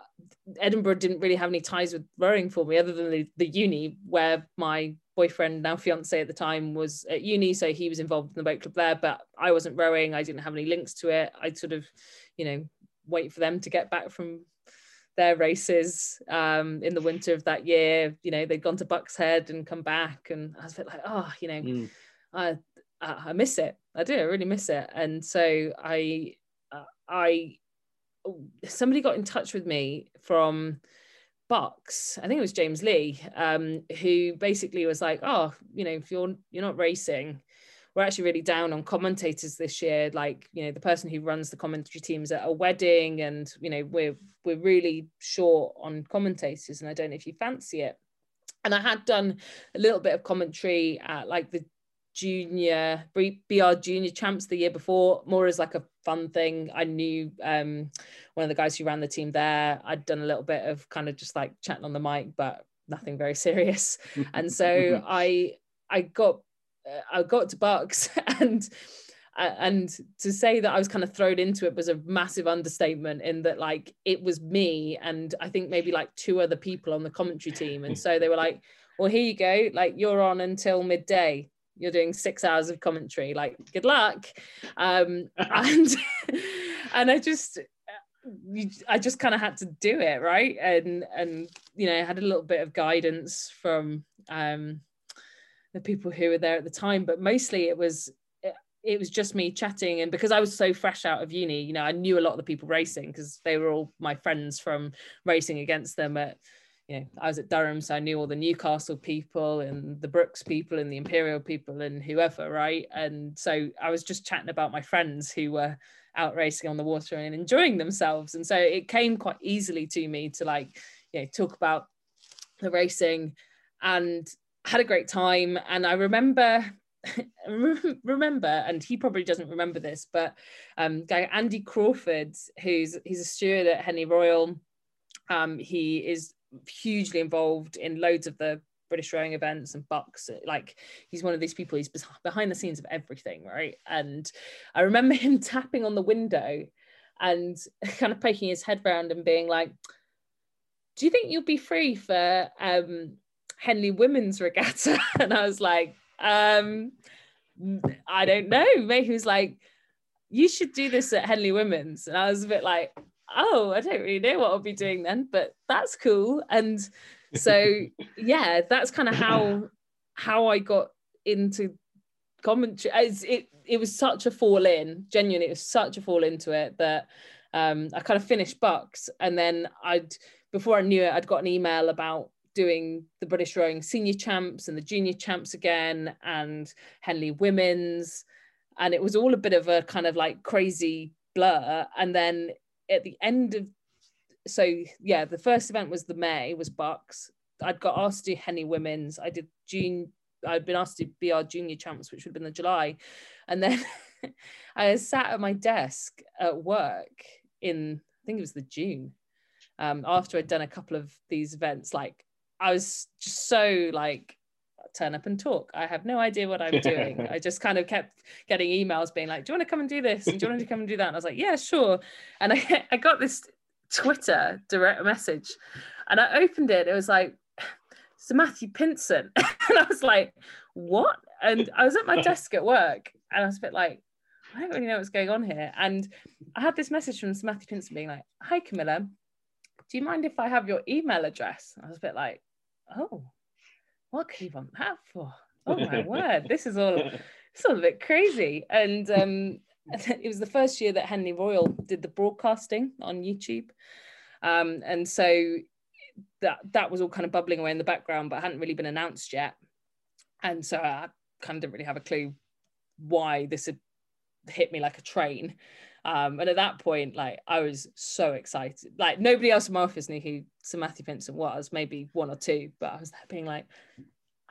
Edinburgh didn't really have any ties with rowing for me other than the, the uni where my boyfriend, now fiance at the time, was at uni, so he was involved in the boat club there. But I wasn't rowing; I didn't have any links to it. I'd sort of, you know, wait for them to get back from their races um, in the winter of that year. You know, they'd gone to BUCS Head and come back, and I was a bit like, oh, you know, mm. I I miss it. I do. I really miss it. And so I uh, I somebody got in touch with me from BUCS, I think it was James Lee, um, who basically was like, "Oh, you know, if you're you're not racing, we're actually really down on commentators this year. Like, you know, the person who runs the commentary teams at a wedding, and you know, we're we're really short on commentators, and I don't know if you fancy it." And I had done a little bit of commentary at like the junior BR junior champs the year before, more as like a fun thing. I knew um, one of the guys who ran the team there. I'd done a little bit of kind of just like chatting on the mic, but nothing very serious. <laughs> and so I I got uh, I got to BUCS <laughs> and and to say that I was kind of thrown into it was a massive understatement in that like it was me and I think maybe like two other people on the commentary team and <laughs> so they were like well here you go like you're on until midday you're doing six hours of commentary like good luck. Um <laughs> and and I just I just kind of had to do it right? And and you know had a little bit of guidance from um the people who were there at the time but mostly it was it was just me chatting. And because i was so fresh out of uni you know i knew a lot of the people racing because they were all my friends from racing against them at you know i was at durham so i knew all the newcastle people and the Brookes people and the imperial people and whoever right? And so i was just chatting about my friends who were out racing on the water and enjoying themselves. And so it came quite easily to me to like you know talk about the racing and had a great time. And i remember <laughs> remember, and he probably doesn't remember this, but um, guy Andy Crawford, who's he's a steward at Henley Royal. Um, he is hugely involved in loads of the British rowing events and BUCS. Like he's one of these people. He's behind the scenes of everything, right? And I remember him <laughs> tapping on the window and <laughs> kind of poking his head round and being like, "Do you think you'll be free for um, Henley Women's Regatta?" <laughs> And I was like, um, I don't know. Maybe he was like, you should do this at Henley Women's. And I was a bit like, oh, I don't really know what I'll be doing then, but that's cool. And so <laughs> yeah, that's kind of how how I got into commentary. It's, it it was such a fall in, genuinely, it was such a fall into it that um, I kind of finished BUCS, and then I'd before I knew it, I'd got an email about doing the British rowing senior champs and the junior champs again and Henley women's. And it was all a bit of a kind of like crazy blur. And then at the end of, so yeah, the first event was the May, was BUCS. I'd got asked to do Henley women's. I did June, I'd been asked to be our junior champs, which would have been the July. And then <laughs> I sat at my desk at work in, I think it was the June, um, after I'd done a couple of these events, like I was just so like turn up and talk. I have no idea what I'm doing. <laughs> I just kind of kept getting emails being like, Do you want to come and do this? And do you want to come and do that? And I was like, Yeah, sure. And I, <laughs> I got this Twitter direct message and I opened it. It was like, Sir Matthew Pinsent. <laughs> and I was like, What? And I was at my desk at work and I was a bit like, I don't really know what's going on here. And I had this message from Sir Matthew Pinsent being like, Hi, Camilla. Do you mind if I have your email address? I was a bit like, oh, what could he want that for? <laughs> Oh my word, this is all it's all a bit crazy. And um, <laughs> it was the first year that Henley Royal did the broadcasting on YouTube. Um, and so that that was all kind of bubbling away in the background, but hadn't really been announced yet. And so I kind of didn't really have a clue why this had hit me like a train. Um, and at that point, like I was so excited. Like nobody else in my office knew who Sir Matthew Pinsent was, maybe one or two, but I was there being like,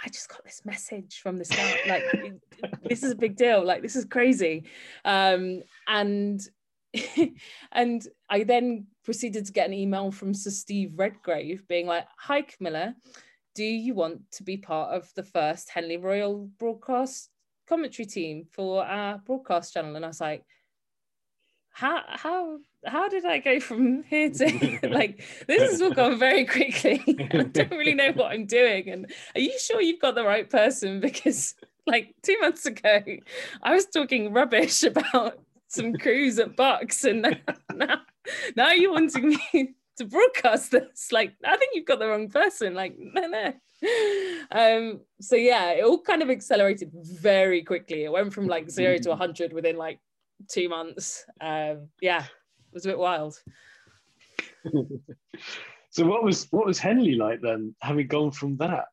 I just got this message from this guy. Like, <laughs> this is a big deal. Like, this is crazy. Um, and <laughs> and I then proceeded to get an email from Sir Steve Redgrave being like, Hi Camilla, do you want to be part of the first Henley Royal broadcast commentary team for our broadcast channel? And I was like, how how how did I go from here to <laughs> <laughs> like this has all gone very quickly. <laughs> I don't really know what I'm doing. And are you sure you've got the right person? Because like two months ago, I was talking rubbish about some crews at BUCS, and now now you're wanting me to broadcast this. Like, I think you've got the wrong person. Like, no, no. Um, so yeah, it all kind of accelerated very quickly. It went from like zero to 100 within like two months. Um, yeah, it was a bit wild. <laughs> so what was what was Henley like then, having gone from that?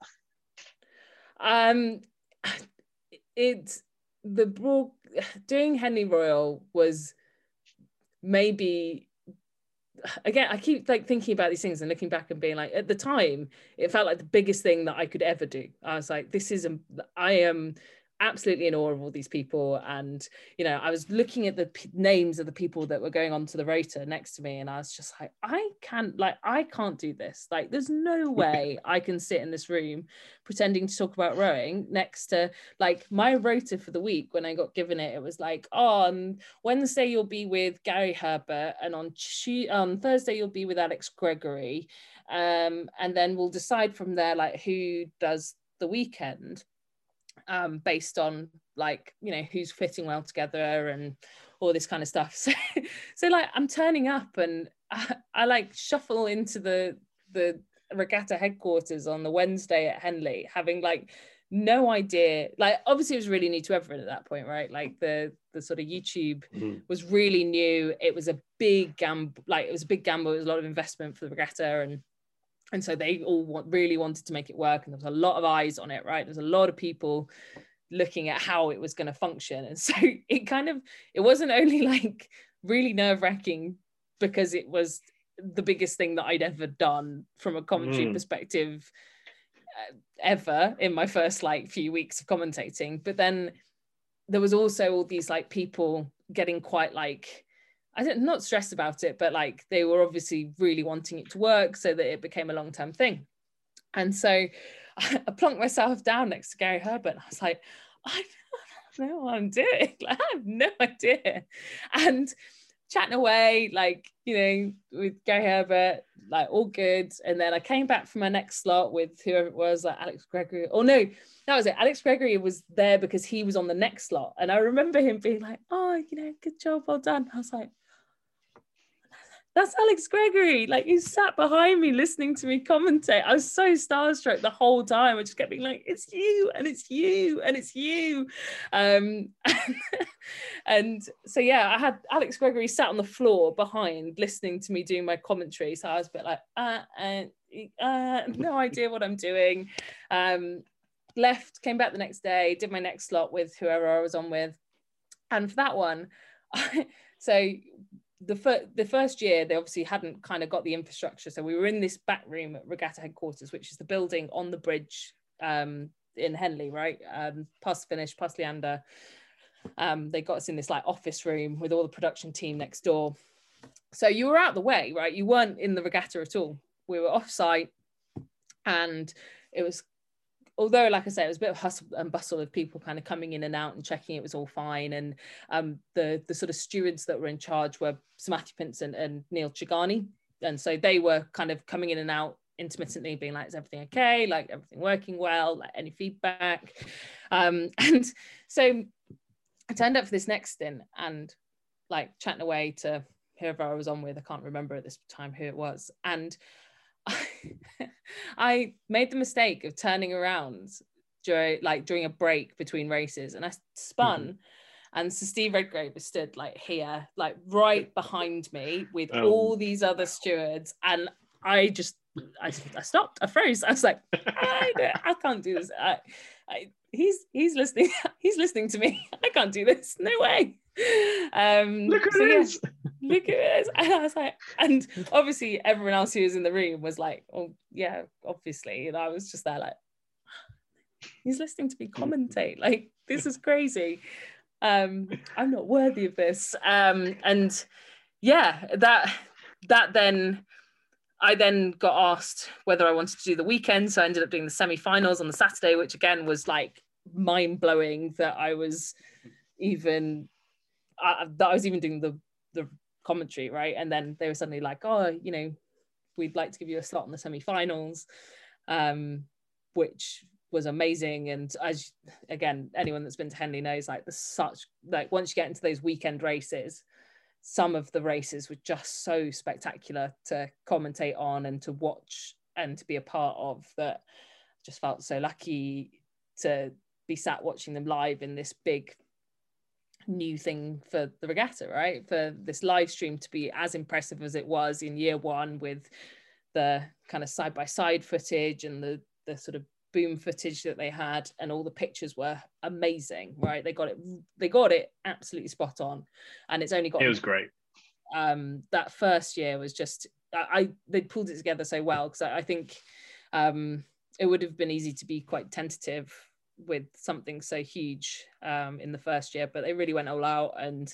Um, it the broad doing Henley Royal was maybe again i keep like thinking about these things and looking back and being like at the time it felt like the biggest thing that i could ever do i was like this is a, i am absolutely in awe of all these people. And you know i was looking at the p- names of the people that were going on to the rota next to me and i was just like i can't like i can't do this. Like there's no <laughs> way i can sit in this room pretending to talk about rowing next to like my rota for the week when i got given it. It was like oh, on wednesday you'll be with gary herbert and on Tuesday, on thursday you'll be with alex gregory um, and then we'll decide from there like who does the weekend um, based on like you know who's fitting well together and all this kind of stuff. <laughs> So so like i'm turning up and I, I, like shuffle into the the regatta headquarters on the wednesday at henley having like no idea. Like obviously it was really new to everyone at that point right? Like the the sort of youtube mm-hmm. was really new. It was a big gamble like it was a big gamble. It was a lot of investment for the regatta and and so they all want, really wanted to make it work and there was a lot of eyes on it right? There's a lot of people looking at how it was going to function. And <laughs> so it kind of it wasn't only like really nerve-wracking because it was the biggest thing that I'd ever done from a commentary mm. perspective uh, ever in my first like few weeks of commentating. But then there was also all these like people getting quite like I don't not stressed about it, but like they were obviously really wanting it to work so that it became a long term thing. And so <laughs> I, plunked myself down next to Gary Herbert. And I was like, I don't <laughs> know what I'm doing. <laughs> Like, I have no idea. And chatting away, like, you know, with Gary Herbert, like all good. And then I came back for my next slot with whoever it was, like Alex Gregory. Oh no, that was it. Alex Gregory was there because he was on the next slot. And I remember him being like, oh, you know, good job, well done. I was like, that's Alex Gregory. Like he sat behind me listening to me commentate. I was so starstruck the whole time. I just kept being like, it's you and it's you and it's you. Um, <laughs> and so yeah, I had Alex Gregory sat on the floor behind listening to me doing my commentary. So I was a bit like, uh, uh, uh no idea what I'm doing. Um, left, came back the next day, did my next slot with whoever I was on with. And for that one, I, <laughs> so the, fir- the first year they obviously hadn't kind of got the infrastructure so we were in this back room at regatta headquarters which is the building on the bridge um, in henley right? Um, past finish past leander. Um, they got us in this like office room with all the production team next door. So you were out the way right? You weren't in the regatta at all. We were off site and it was although like i say it was a bit of hustle and bustle of people kind of coming in and out and checking it was all fine. And um, the the sort of stewards that were in charge were Sir Matthew Pinsent and Neil Chugani and so they were kind of coming in and out intermittently being like is everything okay? Like everything working well? Like any feedback? Um, <laughs> and so I turned up for this next stint and like chatting away to whoever I was on with. I can't remember at this time who it was. And <laughs> I made the mistake of turning around during like during a break between races and I spun. Mm-hmm. and so Steve Redgrave stood like here like right behind me with um. all these other stewards and I just I, I stopped I froze. I was like I, I can't do this. I, I, he's he's listening <laughs> he's listening to me. I can't do this. No way. Um look at so, this yeah look at this. <laughs> And I was like, and obviously everyone else who was in the room was like, oh yeah, obviously. And I was just there like, he's listening to me commentate. Like, this is crazy. Um, I'm not worthy of this. Um, and yeah, that that then I then got asked whether I wanted to do the weekend. So I ended up doing the semi-finals on the Saturday, which again was like mind-blowing that I was even uh, that I was even doing the the commentary, right? And then they were suddenly like, oh, you know, we'd like to give you a slot in the semi-finals, um, which was amazing. And as again, anyone that's been to Henley knows, like there's such like once you get into those weekend races, some of the races were just so spectacular to commentate on and to watch and to be a part of that I just felt so lucky to be sat watching them live in this big new thing for the regatta, right? For this live stream to be as impressive as it was in year one with the kind of side by side footage and the the sort of boom footage that they had and all the pictures were amazing right? They got it they got it absolutely spot on. And it's only got it was great. um that first year was just i, I they pulled it together so well because I, I, think um it would have been easy to be quite tentative with something so huge um, in the first year, but they really went all out and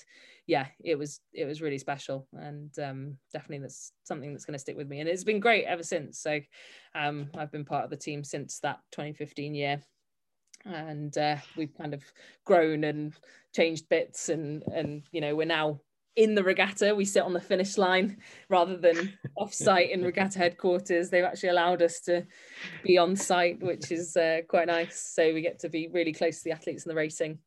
yeah, it was it was really special. And um, definitely that's something that's going to stick with me. And it's been great ever since. So um, I've been part of the team since that 2015 year. And uh, we've kind of grown and changed bits and and you know we're now in the regatta we sit on the finish line rather than <laughs> off site in regatta headquarters they've actually allowed us to be on site which is uh, quite nice so we get to be really close to the athletes and the racing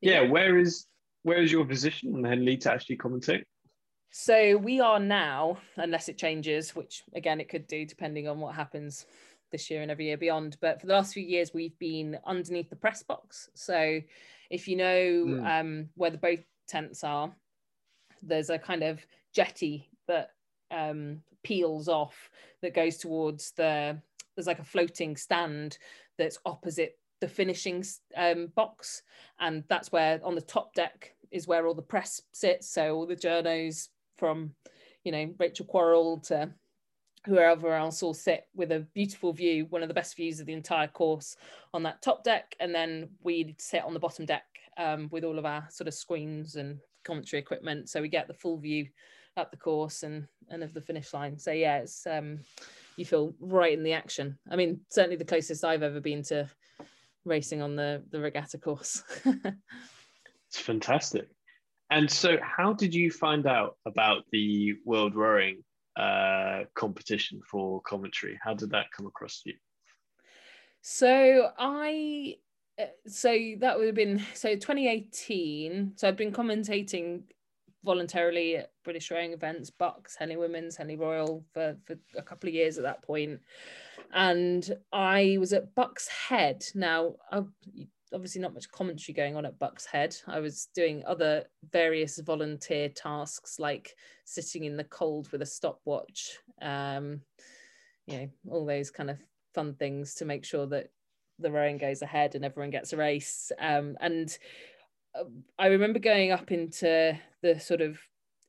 yeah, yeah. where is where is your position on the Henley to actually commentate so we are now unless it changes which again it could do depending on what happens this year and every year beyond. But for the last few years, we've been underneath the press box. So if you know mm. um, where the both tents are, there's a kind of jetty that um, peels off that goes towards the. There's like a floating stand that's opposite the finishing um, box, and that's where on the top deck is where all the press sits. So all the journos from, you know, Rachel Quarrell to whoever else will sit with a beautiful view, one of the best views of the entire course on that top deck. And then we sit on the bottom deck um, with all of our sort of screens and commentary equipment. So we get the full view up the course and, and of the finish line. So yeah, it's, um, you feel right in the action. I mean, certainly the closest I've ever been to racing on the, the regatta course. <laughs> it's fantastic. And so how did you find out about the World Rowing uh, competition for commentary. How did that come across to you? So I, so that would have been so 2018. So I've been commentating voluntarily at British rowing events, BUCS Henley Women's, Henley Royal for, for a couple of years at that point. And I was at BUCS Head. Now, I, obviously not much commentary going on at BUCS Head. I was doing other various volunteer tasks like sitting in the cold with a stopwatch, um, you know, all those kind of fun things to make sure that the rowing goes ahead and everyone gets a race. Um, and uh, I remember going up into the sort of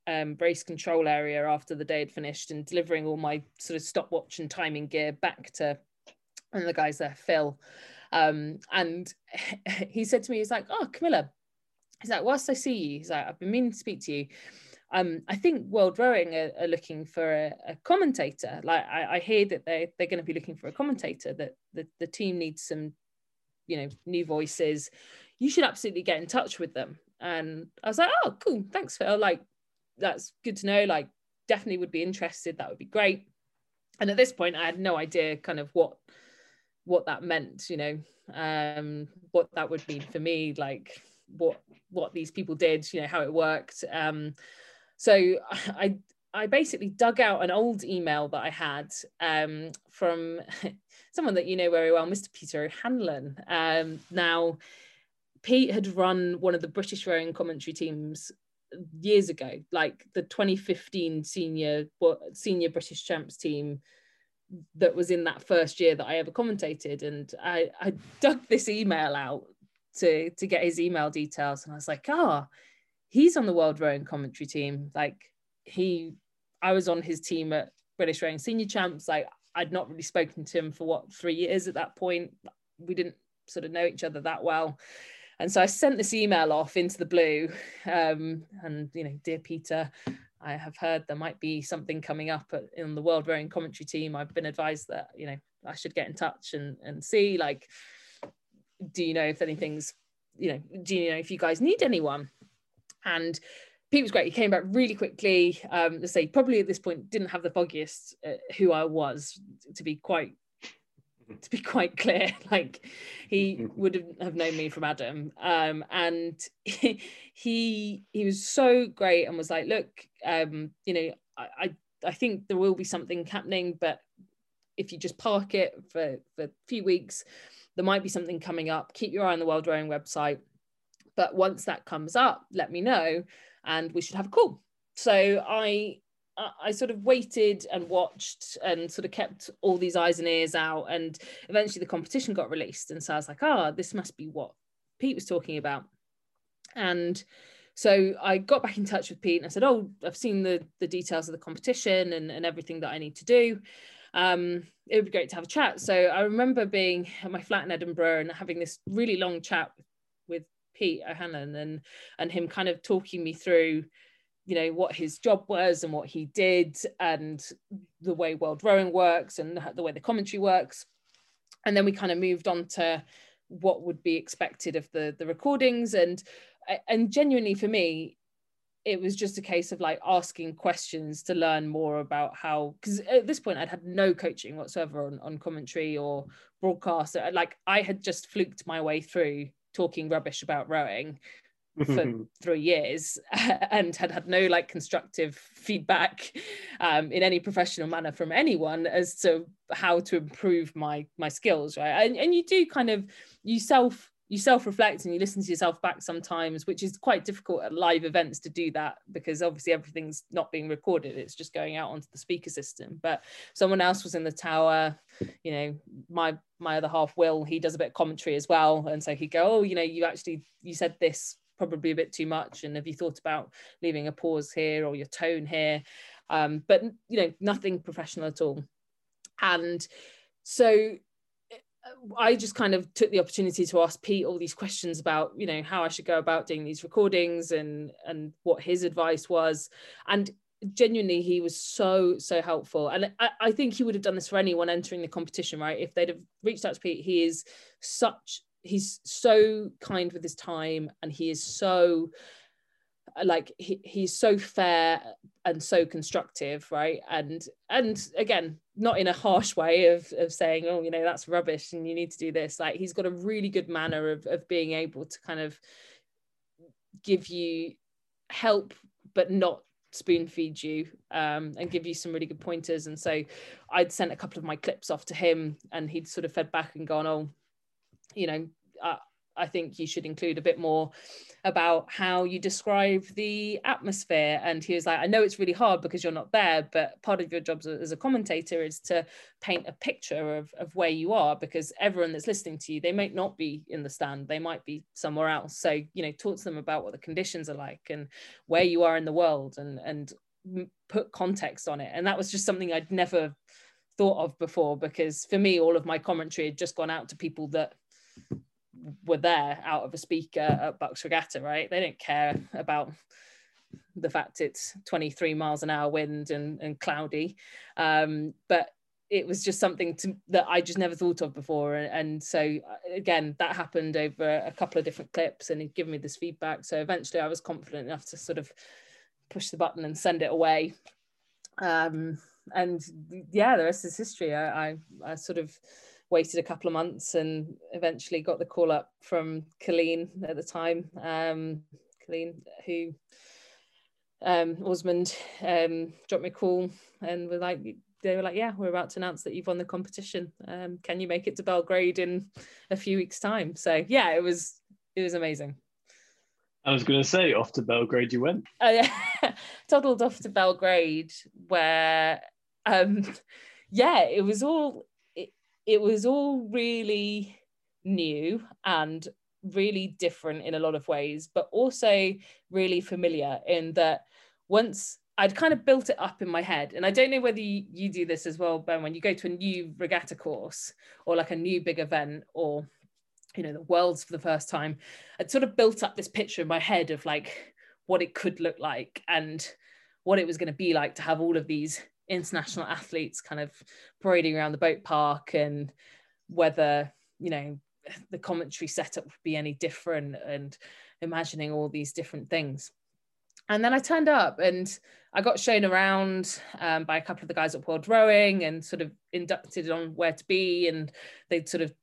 um, race control area after the day had finished and delivering all my sort of stopwatch and timing gear back to one of the guys there, Phil. Um, and <laughs> he said to me, he's like, oh, Camilla, he's like, whilst I see you, he's like, I've been meaning to speak to you. Um, I think World Rowing are, are looking for a, a, commentator. Like I, I hear that they they're going to be looking for a commentator. That the, the team needs some, you know, new voices. You should absolutely get in touch with them. And I was like, oh, cool, thanks, Phil. Like that's good to know. Like definitely would be interested. That would be great. And at this point, I had no idea kind of what what that meant you know um what that would mean for me like what what these people did you know how it worked um so <laughs> i i basically dug out an old email that i had um from <laughs> someone that you know very well mr peter o'hanlon um now pete had run one of the british rowing commentary teams years ago like the 2015 senior senior british champs team that was in that first year that I ever commentated. And I, I dug this email out to, to get his email details. And I was like, ah, oh, he's on the World Rowing commentary team. Like he, I was on his team at British Rowing Senior Champs. Like I'd not really spoken to him for what, three years at that point. We didn't sort of know each other that well. And so I sent this email off into the blue. Um, and, you know, dear Peter, I have heard there might be something coming up at, in the World Rowing commentary team. I've been advised that you know I should get in touch and and see like, do you know if anything's you know do you know if you guys need anyone? And Pete was great. He came back really quickly. Um, to say probably at this point didn't have the foggiest uh, who I was to be quite to be quite clear <laughs> like he <laughs> would have known me from adam um, and he, he he was so great and was like look um, you know I, I think there will be something happening but if you just park it for, for a few weeks there might be something coming up keep your eye on the world rowing website but once that comes up let me know and we should have a call so i I sort of waited and watched and sort of kept all these eyes and ears out. And eventually the competition got released. And so I was like, ah, oh, this must be what Pete was talking about. And so I got back in touch with Pete and I said, oh, I've seen the, the details of the competition and, and everything that I need to do. um, it would be great to have a chat. So I remember being at my flat in Edinburgh and having this really long chat with Pete O'Hanlon and and him kind of talking me through you know what his job was and what he did and the way world rowing works and the way the commentary works. And then we kind of moved on to what would be expected of the the recordings. And and genuinely for me it was just a case of like asking questions to learn more about how because at this point I'd had no coaching whatsoever on, on commentary or broadcast. Like I had just fluked my way through talking rubbish about rowing for <laughs> three years <laughs> and had had no like constructive feedback um, in any professional manner from anyone as to how to improve my my skills right? And, and you do kind of you self you self-reflect and you listen to yourself back sometimes which is quite difficult at live events to do that because obviously everything's not being recorded. It's just going out onto the speaker system. But someone else was in the tower you know my my other half will he does a bit of commentary as well. And so he'd go oh you know you actually you said this probably a bit too much. And have you thought about leaving a pause here or your tone here? Um, but you know nothing professional at all. And so I just kind of took the opportunity to ask Pete all these questions about, you know, how I should go about doing these recordings and and what his advice was. And genuinely, he was so so helpful. And I, I think he would have done this for anyone entering the competition, right? If they'd have reached out to Pete, he is such he's so kind with his time, and he is so like he, he's so fair and so constructive right? And and again not in a harsh way of of saying oh you know that's rubbish and you need to do this. Like he's got a really good manner of of being able to kind of give you help but not spoon feed you um, and give you some really good pointers. And so i'd sent a couple of my clips off to him and he'd sort of fed back and gone oh you know uh, I think you should include a bit more about how you describe the atmosphere. And he was like, I know it's really hard because you're not there, but part of your job as a commentator is to paint a picture of, of where you are because everyone that's listening to you, they might not be in the stand, they might be somewhere else. So, you know, talk to them about what the conditions are like and where you are in the world and, and put context on it. And that was just something I'd never thought of before because for me, all of my commentary had just gone out to people that were there out of a speaker at BUCS Regatta, right? They don't care about the fact it's 23 miles an hour wind and, and cloudy. Um, but it was just something to, that I just never thought of before. And, and, so, uh, again, that happened over a couple of different clips and he'd given me this feedback. So eventually I was confident enough to sort of push the button and send it away. Um, and yeah, the rest is history. I, I, I sort of waited a couple of months and eventually got the call up from Colleen at the time, um, Colleen, who um, Osmond um, dropped me a call and were like, they were like, yeah, we're about to announce that you've won the competition. Um, can you make it to Belgrade in a few weeks' time? So yeah, it was it was amazing. I was going to say, off to Belgrade you went. Oh yeah, <laughs> toddled off to Belgrade, where um, <laughs> yeah, it was all it was all really new and really different in a lot of ways, but also really familiar in that once I'd kind of built it up in my head. And I don't know whether you, you, do this as well, Ben, when you go to a new regatta course or like a new big event or, you know, the worlds for the first time, I'd sort of built up this picture in my head of like what it could look like and what it was going to be like to have all of these international athletes kind of parading around the boat park and whether you know the commentary setup would be any different and imagining all these different things and then I turned up and I got shown around um, by a couple of the guys at World Rowing and sort of inducted on where to be. And they sort of,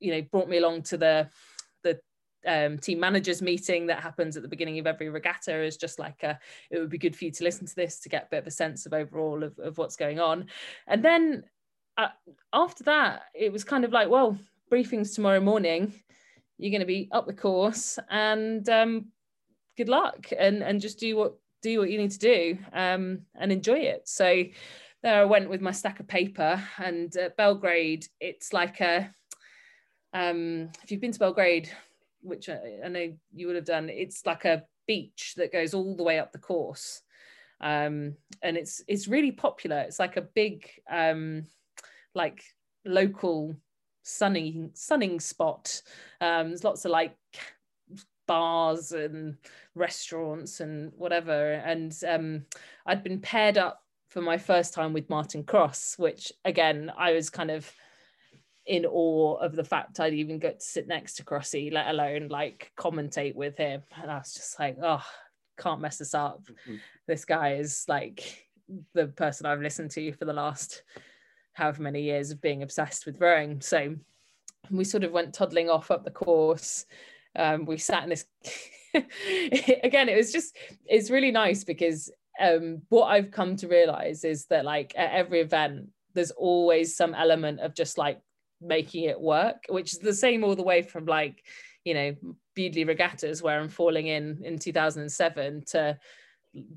you know, brought me along to the um, team managers meeting that happens at the beginning of every regatta is just like a, it would be good for you to listen to this to get a bit of a sense of overall of, of what's going on. And then uh, after that it was kind of like well briefings tomorrow morning you're going to be up the course and um, good luck and and just do what do what you need to do um, and enjoy it. So there I went with my stack of paper and Belgrade it's like a um, if you've been to Belgrade which I, I know you would have done, it's like a beach that goes all the way up the course. um, and it's it's really popular. It's like a big um, like local sunning sunning spot. Um, there's lots of like bars and restaurants and whatever. And um, I'd been paired up for my first time with Martin Cross, which again I was kind of in awe of the fact I'd even get to sit next to Crossy, let alone like commentate with him. And I was just like, oh, can't mess this up. Mm-hmm. This guy is like the person I've listened to for the last however many years of being obsessed with rowing. So we sort of went toddling off up the course. Um, we sat in this <laughs> again, it was just it's really nice because um, what I've come to realize is that like at every event, there's always some element of just like making it work, which is the same all the way from like, you know, Bewdley Regattas, where I'm falling in in 2007, to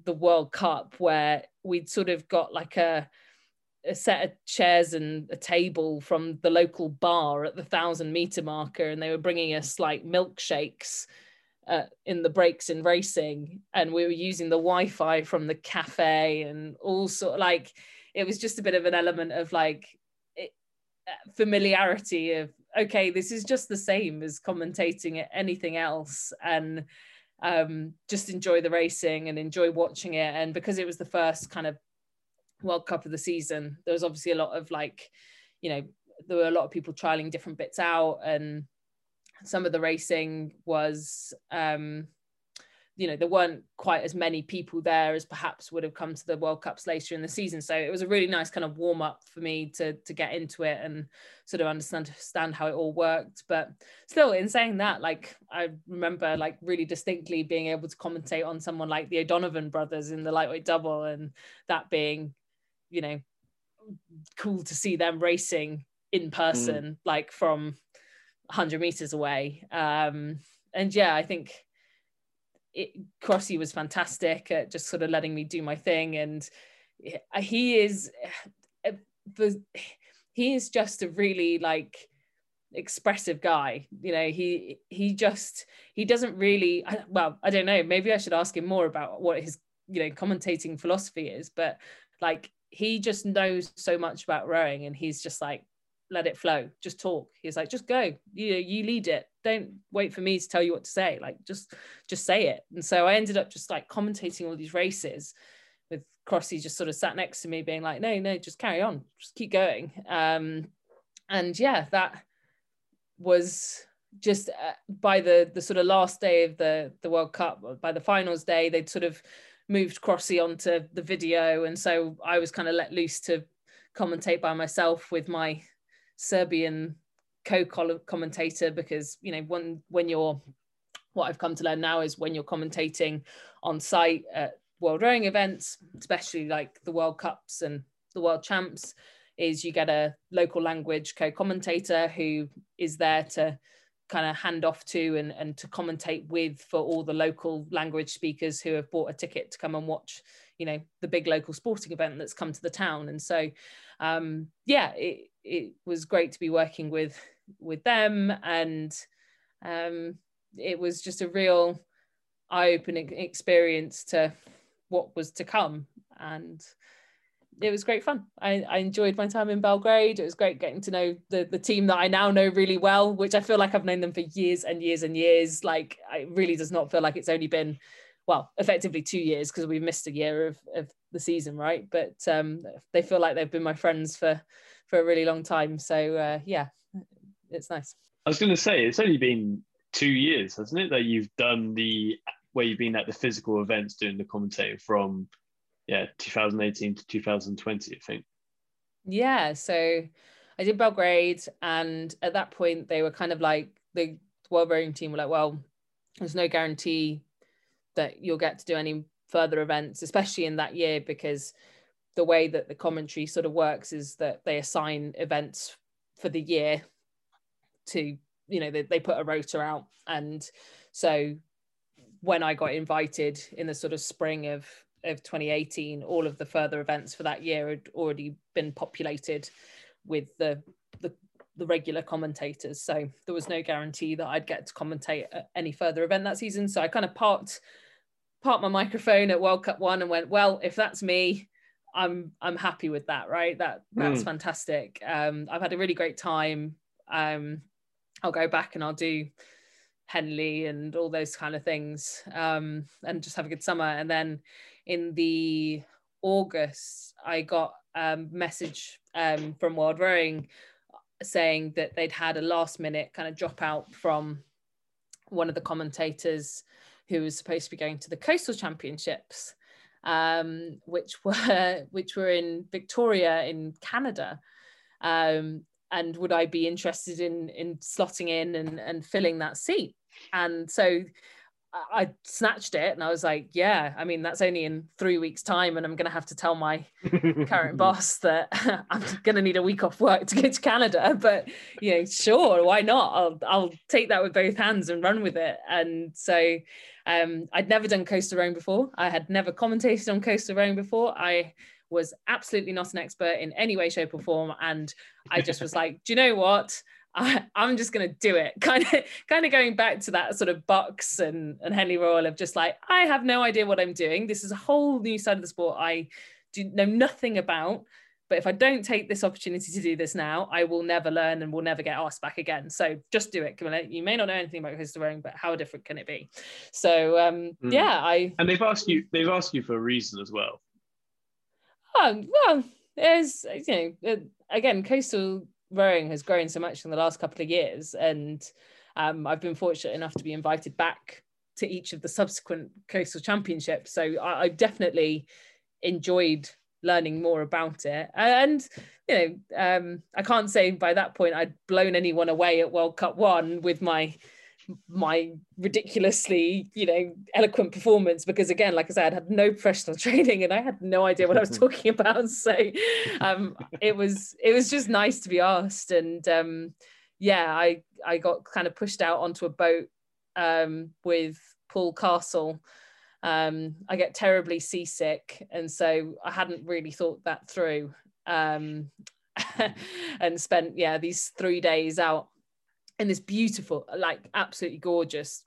the World Cup, where we'd sort of got like a, a set of chairs and a table from the local bar at the thousand meter marker, and they were bringing us like milkshakes. Uh, in the breaks in racing, and we were using the Wi-Fi from the cafe, and all sort of like it was just a bit of an element of like familiarity of okay this is just the same as commentating at anything else and um, just enjoy the racing and enjoy watching it. And because it was the first kind of world cup of the season there was obviously a lot of like you know there were a lot of people trialing different bits out and some of the racing was um, you know there weren't quite as many people there as perhaps would have come to the World Cups later in the season. So it was a really nice kind of warm up for me to to get into it and sort of understand understand how it all worked. But still, in saying that, like I remember like really distinctly being able to commentate on someone like the O'Donovan brothers in the lightweight double, and that being, you know, cool to see them racing in person, mm. like from 100 meters away. Um, and yeah, I think it, Crossy was fantastic at just sort of letting me do my thing, and he is eh, eh, he is just a really like expressive guy. You know he he just he doesn't really well i don't know. Maybe i should ask him more about what his you know commentating philosophy is. But like he just knows so much about rowing and he's just like let it flow. Just talk. He's like just go. You you lead it. Don't wait for me to tell you what to say. Like just just say it. And so i ended up just like commentating all these races with crossy just sort of sat next to me being like no no just carry on. Just keep going. Um and yeah that was just uh, by the the sort of last day of the the world cup by the finals day they'd sort of moved crossy onto the video. And so i was kind of let loose to commentate by myself with my serbian co-commentator because you know when when you're what I've come to learn now is when you're commentating on site at world rowing events, especially like the World Cups and the World Champs, is you get a local language co-commentator who is there to kind of hand off to and, and to commentate with for all the local language speakers who have bought a ticket to come and watch, you know, the big local sporting event that's come to the town. And so, um, yeah, it, it was great to be working with with them and um, it was just a real eye-opening experience to what was to come and it was great fun. I, I, enjoyed my time in Belgrade. It was great getting to know the, the team that I now know really well, which I feel like I've known them for years and years and years. Like it really does not feel like it's only been, well, effectively two years because we've missed a year of, of the season, right? But um, they feel like they've been my friends for for a really long time. So uh, yeah, it's nice. I was going to say it's only been two years, hasn't it, that you've done the where you've been at the physical events doing the commentating from yeah 2018 to 2020, I think. Yeah, so I did Belgrade, and at that point they were kind of like the world rowing team were like, well, there's no guarantee that you'll get to do any further events, especially in that year because the way that the commentary sort of works is that they assign events for the year to you know they, they put a rota out. And so when i got invited in the sort of spring of of 2018 all of the further events for that year had already been populated with the the, the regular commentators so there was no guarantee that i'd get to commentate at any further event that season so i kind of parked parked my microphone at World Cup One and went, well, if that's me, I'm I'm happy with that, right? That that's mm. fantastic. Um, I've had a really great time. Um, I'll go back and I'll do Henley and all those kind of things, um, and just have a good summer. And then in the August, I got a message um, from World Rowing saying that they'd had a last minute kind of drop out from one of the commentators who was supposed to be going to the coastal championships um, which <laughs> were which were in victoria in canada. Um, and would i be interested in in slotting in and, and filling that seat? And so I snatched it and I was like, yeah, I mean, that's only in three weeks' time, and I'm going to have to tell my current <laughs> boss that <laughs> I'm going to need a week off work to go to Canada. But, you know, sure, why not? I'll, I'll take that with both hands and run with it. And so um, I'd never done coastal rowing before. I had never commentated on coastal rowing before. I was absolutely not an expert in any way, shape, or form. And I just was like, do you know what? I, am just going to do it. Kind of, kind of going back to that sort of BUCS and, and Henley Royal of just like, I have no idea what I'm doing. This is a whole new side of the sport I do know nothing about. But if I don't take this opportunity to do this now, I will never learn and will never get asked back again. So just do it, Camilla. You may not know anything about coastal rowing, but how different can it be? So um, mm. yeah, I and they've asked you. They've asked you for a reason as well. Oh well, there's you know again coastal rowing has grown so much in the last couple of years, and um, I've been fortunate enough to be invited back to each of the subsequent coastal championships. So I, I definitely enjoyed learning more about it. And you know, um, I can't say by that point I'd blown anyone away at World Cup One with my my ridiculously you know eloquent performance because again like i said i had no professional <laughs> training and i had no idea what i was <laughs> talking about. <laughs> So um it was it was just nice to be asked and um yeah i i got kind of pushed out onto a boat um with paul castle. Um i get terribly seasick and so i hadn't really thought that through um and spent yeah these three days out in this beautiful, like absolutely gorgeous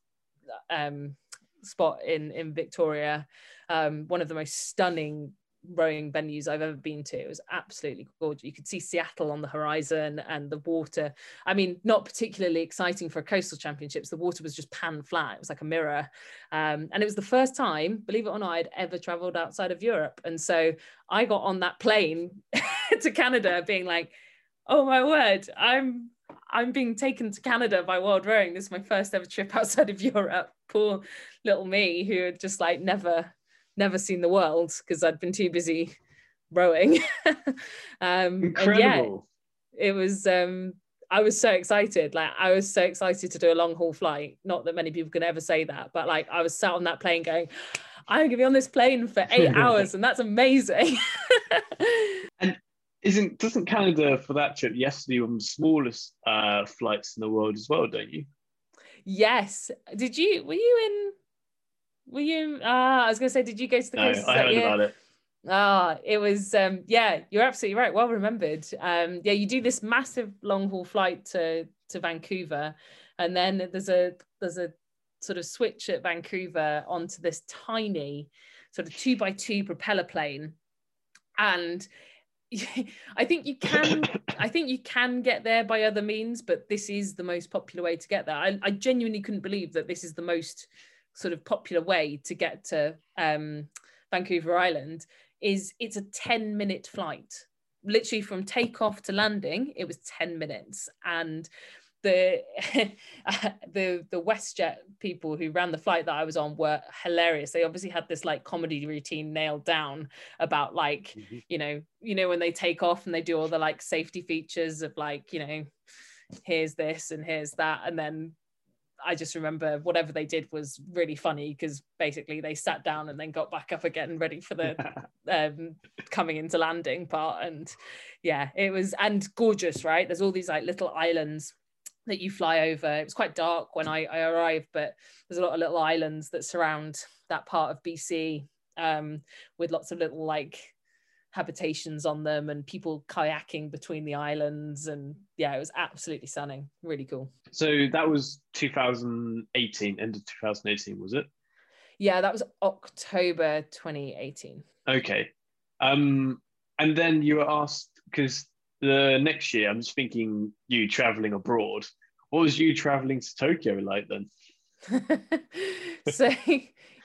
um, spot in in Victoria. Um, one of the most stunning rowing venues I've ever been to. It was absolutely gorgeous. You could see Seattle on the horizon and the water. I mean, not particularly exciting for a coastal championships. The water was just pan flat. It was like a mirror. Um, and it was the first time, believe it or not, I'd ever traveled outside of Europe. And so I got on that plane <laughs> to Canada being like, oh my word, I'm I'm being taken to Canada by World Rowing. This is my first ever trip outside of <laughs> Europe. Poor little me who had just like never, never seen the world because I'd been too busy rowing. <laughs> um, Incredible. yeah, it was. Um, I was so excited. Like I was so excited to do a long haul flight. Not that many people can ever say that, but like I was sat on that plane going, I'm gonna be on this plane for eight <laughs> hours, and that's amazing. and isn't doesn't Canada for that trip? One of the smallest uh, flights in the world as well, don't you? Yes. Did you? Were you in? Were you? Ah, uh, I was going to say, did you go to the no, coast? I heard about it. Ah, it was. Um, yeah, you're absolutely right. Well remembered. Um, yeah, you do this massive long haul flight to to Vancouver, and then there's a there's a sort of switch at Vancouver onto this tiny sort of two by two propeller plane, and <laughs> I think you can I think you can get there by other means, but this is the most popular way to get there. I, I genuinely couldn't believe that this is the most sort of popular way to get to um, Vancouver Island is it's a 10 minute flight. Literally from takeoff to landing, it was 10 minutes. And <laughs> the the the WestJet people who ran the flight that I was on were hilarious. They obviously had this like comedy routine nailed down about like mm-hmm. you know you know when they take off and they do all the like safety features of like you know here's this and here's that and then I just remember whatever they did was really funny because basically they sat down and then got back up again <laughs> ready for the <laughs> um, coming into landing part and yeah it was and gorgeous right there's all these like little islands that you fly over. It was quite dark when I, I arrived, but there's a lot of little islands that surround that part of BC um, with lots of little like habitations on them and people kayaking between the islands. And yeah, it was absolutely stunning. Really cool. So that was 2018, end of 2018, was it? Yeah, that was October 2018. Okay. Um, and then you were asked because the next year, I'm just thinking you traveling abroad. What was you traveling to Tokyo like then? <laughs> so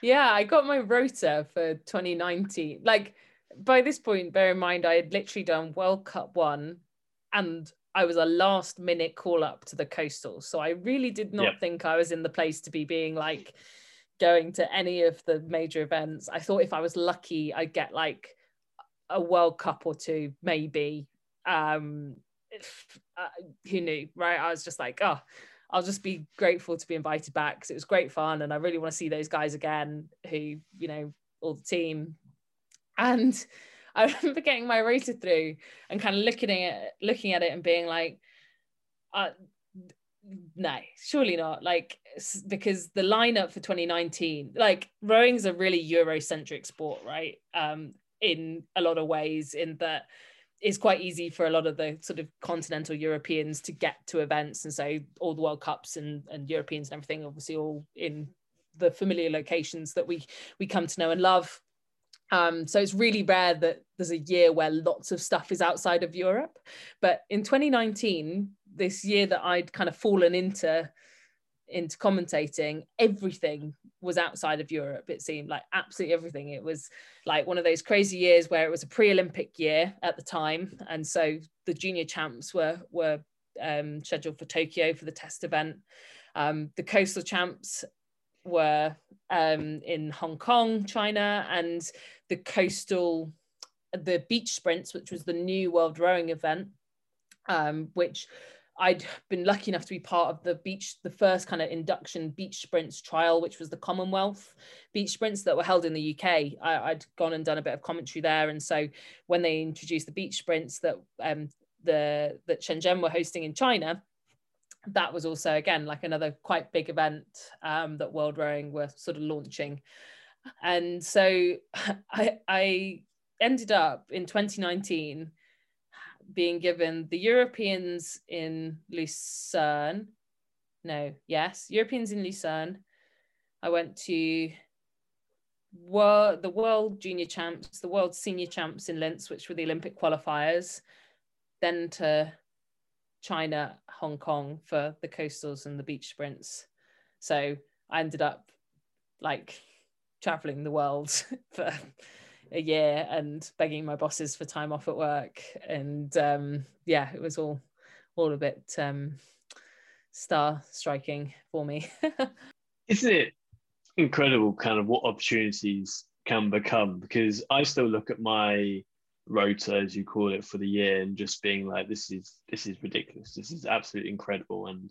yeah, I got my rota for 2019. Like by this point, bear in mind I had literally done World Cup one and I was a last minute call up to the coastal. So I really did not think I was in the place to be being like going to any of the major events. I thought if I was lucky, I'd get like a World Cup or two, maybe. Um, if, uh, who knew, right? I was just like, oh, I'll just be grateful to be invited back because it was great fun and I really want to see those guys again who, you know, all the team. And <laughs> I remember getting my rota through and kind of looking at it, looking at it and being like, uh, no, surely not. Like, because the lineup for 2019, like rowing's a really Eurocentric sport, right? Um, in a lot of ways, in that it's quite easy for a lot of the sort of continental Europeans to get to events. And so all the World Cups and, and Europeans and everything, obviously all in the familiar locations that we we come to know and love. Um, so it's really rare that there's a year where lots of stuff is outside of Europe. But in 2019, this year that I'd kind of fallen into into commentating, everything was outside of Europe. It seemed like absolutely everything. It was like one of those crazy years where it was a pre-Olympic year at the time, and so the junior champs were were um, scheduled for Tokyo for the test event. Um, the coastal champs were um, in Hong Kong, China, and the coastal, the beach sprints, which was the new world rowing event, um, which I'd been lucky enough to be part of the beach, the first kind of induction beach sprints trial, which was the Commonwealth beach sprints that were held in the UK. I, had gone and done a bit of commentary there, and so when they introduced the beach sprints that um, the that Shenzhen were hosting in China, that was also again like another quite big event um, that World Rowing were sort of launching, and so <laughs> I, I ended up in 2019 being given the Europeans in Lucerne. No, yes, Europeans in Lucerne. I went to world, the World Junior Champs, the World Senior Champs in Linz, which were the Olympic qualifiers, then to China, Hong Kong for the coastals and the beach sprints. So I ended up like traveling the world <laughs> for a year and begging my bosses for time off at work. And um, yeah it was all all a bit um, star striking for me. <laughs> Isn't it incredible kind of what opportunities can become? Because i still look at my rota as you call it for the year and just being like this is this is ridiculous. This is absolutely incredible. And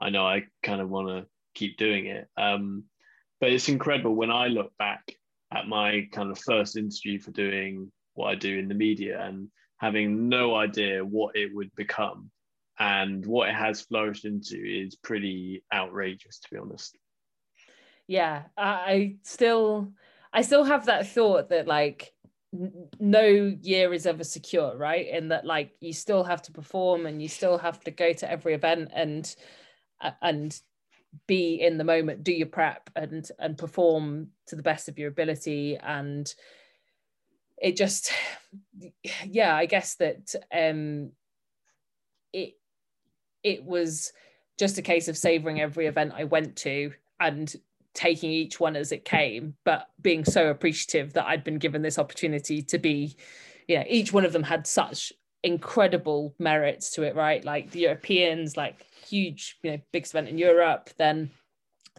i know i kind of want to keep doing it. Um, but it's incredible when i look back at my kind of first interview for doing what I do in the media and having no idea what it would become. And what it has flourished into is pretty outrageous, to be honest. Yeah, I still, I still have that thought that like no year is ever secure, right? In that like you still have to perform and you still have to go to every event and uh, and be in the moment do your prep and and perform to the best of your ability. And it just <sighs> yeah i guess that um it it was just a case of savoring every event i went to and taking each one as it came but being so appreciative that i'd been given this opportunity to be yeah each one of them had such incredible merits to it right like the europeans like huge, you know, big event in Europe, then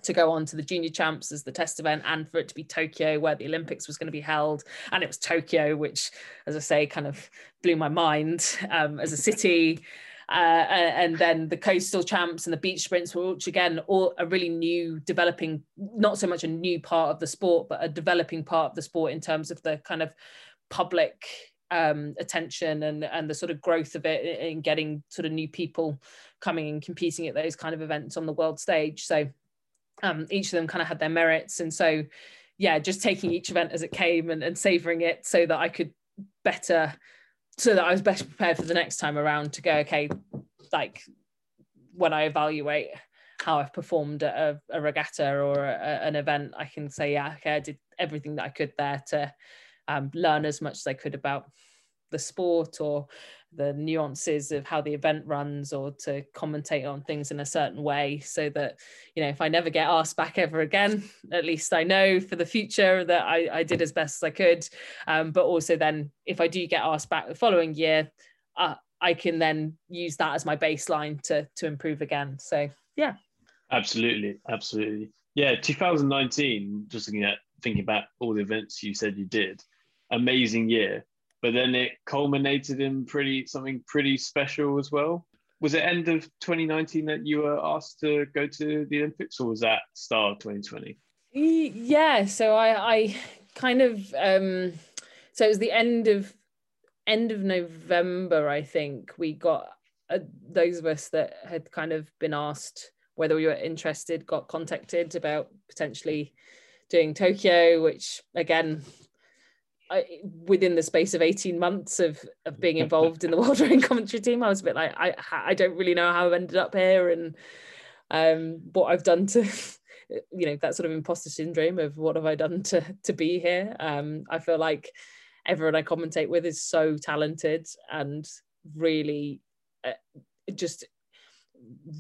to go on to the junior champs as the test event and for it to be Tokyo where the Olympics was going to be held. And it was Tokyo, which, as I say, kind of blew my mind um, as a city. Uh, and then the coastal champs and the beach sprints were which again all a really new developing not so much a new part of the sport but a developing part of the sport in terms of the kind of public um, attention and and the sort of growth of it in getting sort of new people coming and competing at those kind of events on the world stage. So um, each of them kind of had their merits, and so yeah, just taking each event as it came and, and savoring it so that I could better, so that I was better prepared for the next time around to go. Okay, like when I evaluate how I've performed at a, a regatta or a, an event, I can say, yeah, okay, I did everything that I could there to um, learn as much as I could about the sport or the nuances of how the event runs or to commentate on things in a certain way so that you know if i never get asked back ever again at least i know for the future that i, I did as best as i could. Um, but also then if i do get asked back the following year uh, i can then use that as my baseline to to improve again. So yeah. Absolutely. Absolutely. Yeah. 2019 just looking at thinking about all the events you said you did amazing year but then it culminated in pretty something pretty special as well. Was it end of 2019 that you were asked to go to the Olympics, or was that start of 2020? Yeah, so I, I kind of um, so it was the end of end of November, I think. We got uh, those of us that had kind of been asked whether we were interested, got contacted about potentially doing Tokyo, which again I, within the space of 18 months of of being involved in the world rowing commentary team i was a bit like i i don't really know how i've ended up here and um what i've done to <laughs> you know that sort of imposter syndrome of what have i done to to be here. Um i feel like everyone i commentate with is so talented and really uh, just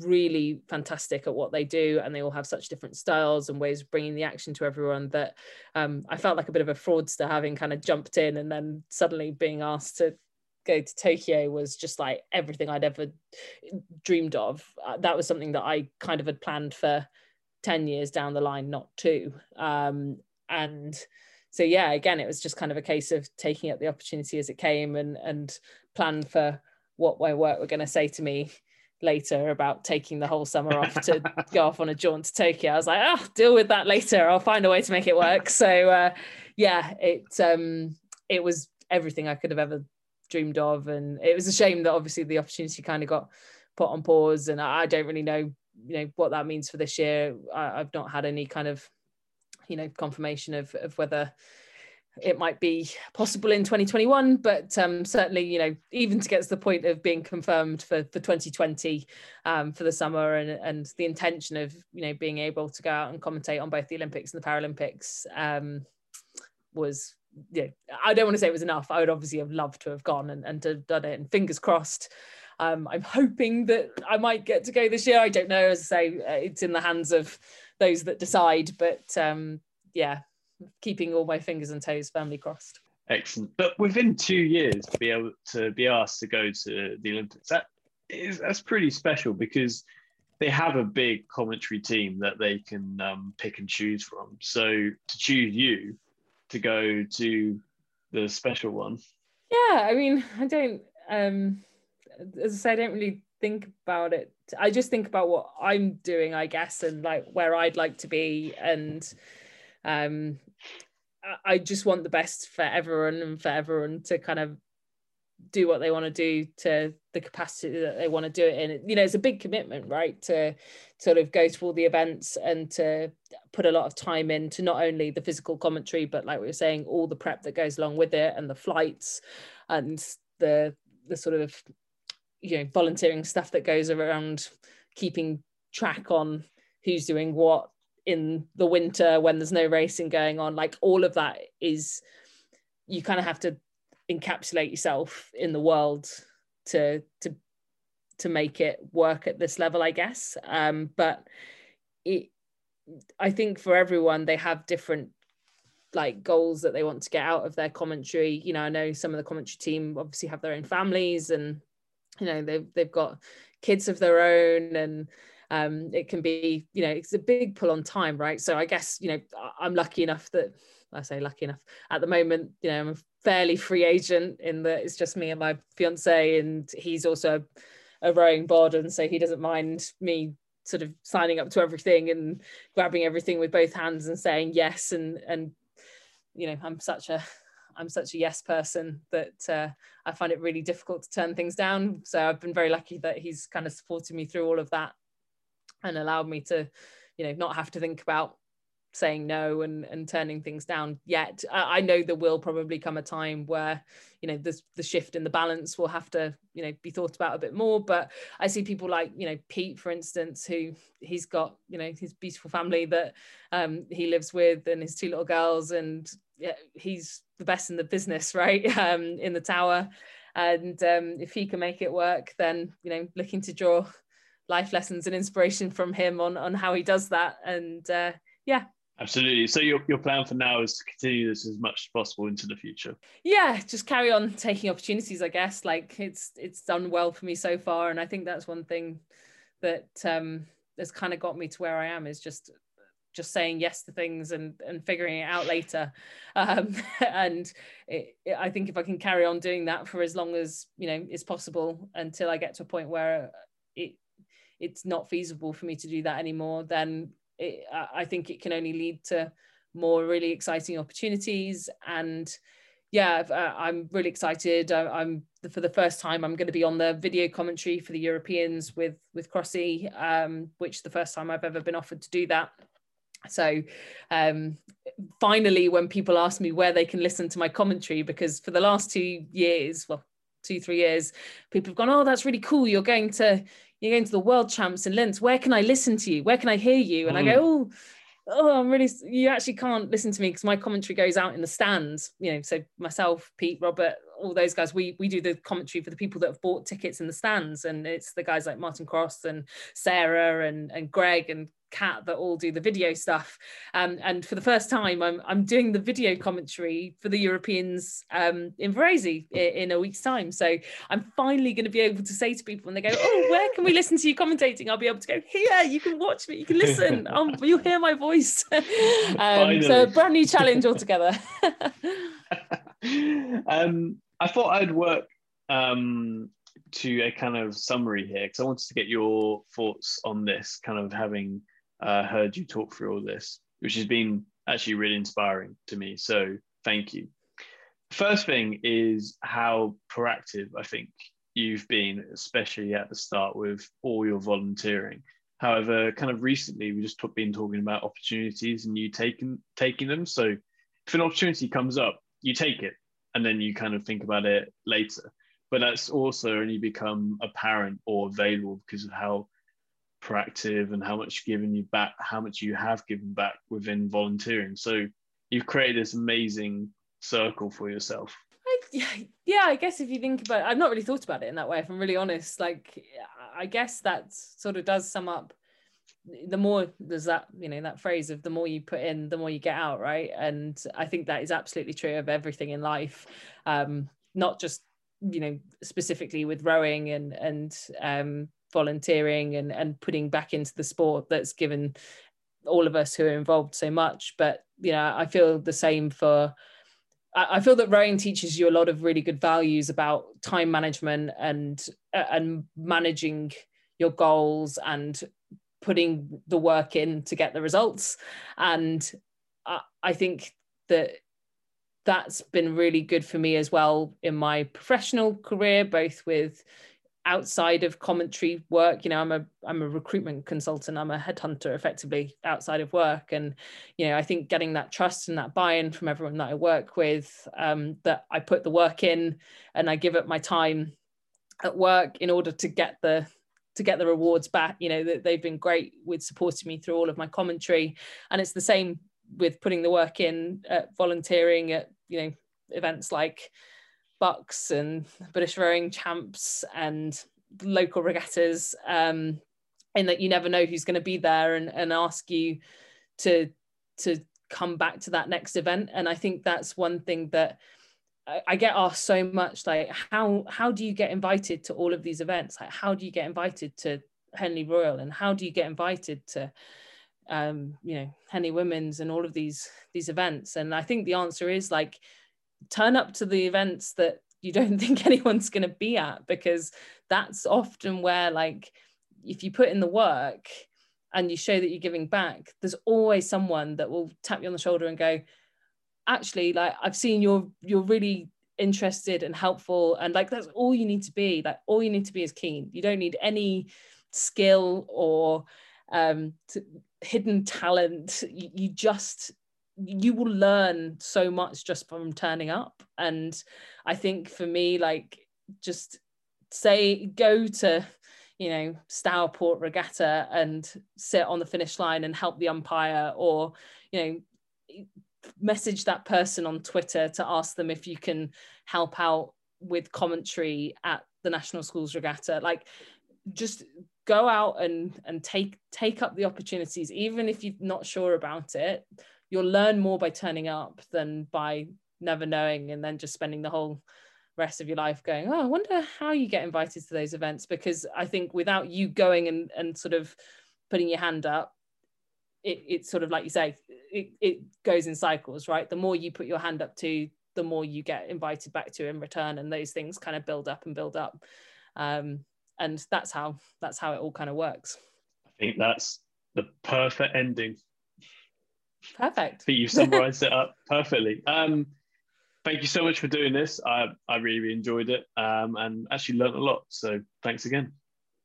really fantastic at what they do and they all have such different styles and ways of bringing the action to everyone that um, i felt like a bit of a fraudster having kind of jumped in and then suddenly being asked to go to tokyo was just like everything i'd ever dreamed of. Uh, that was something that i kind of had planned for 10 years down the line not two. Um, and so yeah again it was just kind of a case of taking up the opportunity as it came and and plan for what my work were going to say to me later about taking the whole summer off to <laughs> go off on a jaunt to Tokyo. I was like, oh, deal with that later. I'll find a way to make it work. So uh, yeah, it um, it was everything I could have ever dreamed of, and it was a shame that obviously the opportunity kind of got put on pause, and I don't really know, you know, what that means for this year. I, I've not had any kind of, you know, confirmation of of whether it might be possible in 2021 but um, certainly you know even to get to the point of being confirmed for, for 2020 um, for the summer and, and the intention of you know being able to go out and commentate on both the olympics and the paralympics um, was yeah i don't want to say it was enough. I would obviously have loved to have gone and, and to have done it and fingers crossed. Um, i'm hoping that i might get to go this year. I don't know. As i say uh, it's in the hands of those that decide but um, yeah keeping all my fingers and toes firmly crossed. Excellent. But within two years to be able to be asked to go to the Olympics, that is that's pretty special because they have a big commentary team that they can um, pick and choose from. So to choose you to go to the special one. Yeah, I mean, <laughs> I don't. Um, as I say, I don't really think about it. I just think about what I'm doing, I guess, and like where I'd like to be, and um, I just want the best for everyone and for everyone to kind of do what they want to do to the capacity that they want to do it in. You know, it's a big commitment, right? To sort of go to all the events and to put a lot of time into not only the physical commentary, but like we were saying, all the prep that goes along with it and the flights and the the sort of you know volunteering stuff that goes around keeping track on who's doing what in the winter when there's no racing going on like all of that is you kind of have to encapsulate yourself in the world to to to make it work at this level i guess. Um but it i think for everyone they have different like goals that they want to get out of their commentary. You know i know some of the commentary team obviously have their own families and you know they've they've got kids of their own and um, it can be you know it's a big pull on time right so i guess you know i'm lucky enough that i say lucky enough at the moment you know i'm a fairly free agent in that it's just me and my fiance and he's also a rowing bod and so he doesn't mind me sort of signing up to everything and grabbing everything with both hands and saying yes and and you know i'm such a I'm such a yes person that uh, I find it really difficult to turn things down. So I've been very lucky that he's kind of supported me through all of that and allowed me to you know not have to think about saying no and and turning things down yet. I, I, know there will probably come a time where you know the, the shift in the balance will have to you know be thought about a bit more. But i see people like you know pete for instance who he's got you know his beautiful family that um, he lives with and his two little girls and yeah, he's the best in the business <laughs> right um, in the tower. And um, if he can make it work then you know looking to draw life lessons and inspiration from him on on how he does that and uh, yeah Absolutely. So your, your plan for now is to continue this as much as possible into the future. Yeah, just carry on taking opportunities, I guess. Like it's it's done well for me so far. And I think that's one thing that um has kind of got me to where I am is just just saying yes to things and and figuring it out later <laughs> um, and it, it, i think if i can carry on doing that for as long as you know is possible until i get to a point where it it's not feasible for me to do that anymore then it, I think it can only lead to more really exciting opportunities. And yeah, uh, I'm really excited. I, am for the first time. I'm going to be on the video commentary for the Europeans with with Crossy, um, which the first time I've ever been offered to do that. So um, finally, when people ask me where they can listen to my commentary, because for the last two years, well, two three years, people have gone, "Oh, that's really cool. You're going to you're going to the world champs in Linz. Where can I listen to you? Where can I hear you? And mm. I go, mm. oh, oh, I'm really, you actually can't listen to me because my commentary goes out in the stands. You know, so myself, Pete, Robert, all those guys, we we do the commentary for the people that have bought tickets in the stands, and it's the guys like Martin Cross and Sarah and and Greg and Cat that all do the video stuff. Um, and for the first time, I'm, I'm doing the video commentary for the Europeans um, in Varese in, a week's time. So I'm finally going to be able to say to people when they go, Oh, where can we listen to you commentating? I'll be able to go, Here, you can watch me, you can listen, <laughs> um, you'll hear my voice. <laughs> um, so a brand new challenge altogether. <laughs> um, I thought I'd work um, to a kind of summary here because I wanted to get your thoughts on this, kind of having uh, heard you talk through all this, which has been actually really inspiring to me. So thank you. First thing is how proactive I think you've been, especially at the start with all your volunteering. However, kind of recently, we just been talking about opportunities and you taking taking them. So if an opportunity comes up, you take it, and then you kind of think about it later. But that's also only become apparent or available because of how proactive and how much given you back, how much you have given back within volunteering. So you've created this amazing circle for yourself. I, yeah, I guess if you think about it, I've not really thought about it in that way, if I'm really honest. Like, I guess that sort of does sum up the more there's that you know that phrase of the more you put in the more you get out right and i think that is absolutely true of everything in life um not just you know specifically with rowing and and um volunteering and, and putting back into the sport that's given all of us who are involved so much. But you know, I feel the same for I feel that rowing teaches you a lot of really good values about time management and uh, and managing your goals and putting the work in to get the results. And I, I think that that's been really good for me as well in my professional career, both with outside of commentary work you know i'm a i'm a recruitment consultant i'm a headhunter effectively outside of work. And you know i think getting that trust and that buy-in from everyone that i work with um, that i put the work in and i give up my time at work in order to get the to get the rewards back you know that they've been great with supporting me through all of my commentary. And it's the same with putting the work in at volunteering at you know events like BUCS and British rowing champs and local regattas um, in that you never know who's going to be there and, and ask you to to come back to that next event. And i think that's one thing that I, I get asked so much like how how do you get invited to all of these events? Like how do you get invited to henley royal? And how do you get invited to um you know henley women's and all of these these events? And i think the answer is like turn up to the events that you don't <laughs> think anyone's going to be at because that's often where like if you put in the work and you show that you're giving back there's always someone that will tap you on the shoulder and go actually like i've seen you're you're really interested and helpful and like that's all you need to be. Like all you need to be is keen. You don't need any skill or um hidden talent. You, you just you will learn so much just from turning up. And i think for me like just say go to you know Stourport Regatta and sit on the finish line and help the umpire or you know message that person on Twitter to ask them if you can help out with commentary at the National Schools Regatta. Like just go out and and take take up the opportunities even if you're not sure about it you'll learn more by turning up than by never knowing and then just spending the whole rest of your life going oh i wonder how you get invited to those events. Because i think without you going and, and sort of putting your hand up it, it's sort of like you say it, it goes in cycles right? The more you put your hand up to the more you get invited back to in return and those things kind of build up and build up. Um, and that's how that's how it all kind of works. I think that's the perfect ending perfect i think you've summarized it up perfectly um, thank you so much for doing this. I, I really, really enjoyed it um, and actually learned a lot. So thanks again.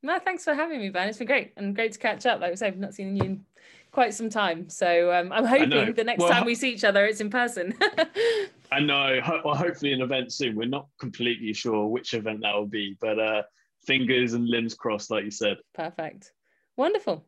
No, thanks for having me, Ben. It's been great and great to catch up. Like I said, I've not seen you in quite some time. So um, I'm hoping the next well, time we see each other, it's in person. <laughs> I know. Well, hopefully an event soon. We're not completely sure which event that will be, but uh, fingers and limbs crossed, like you said. Perfect. Wonderful.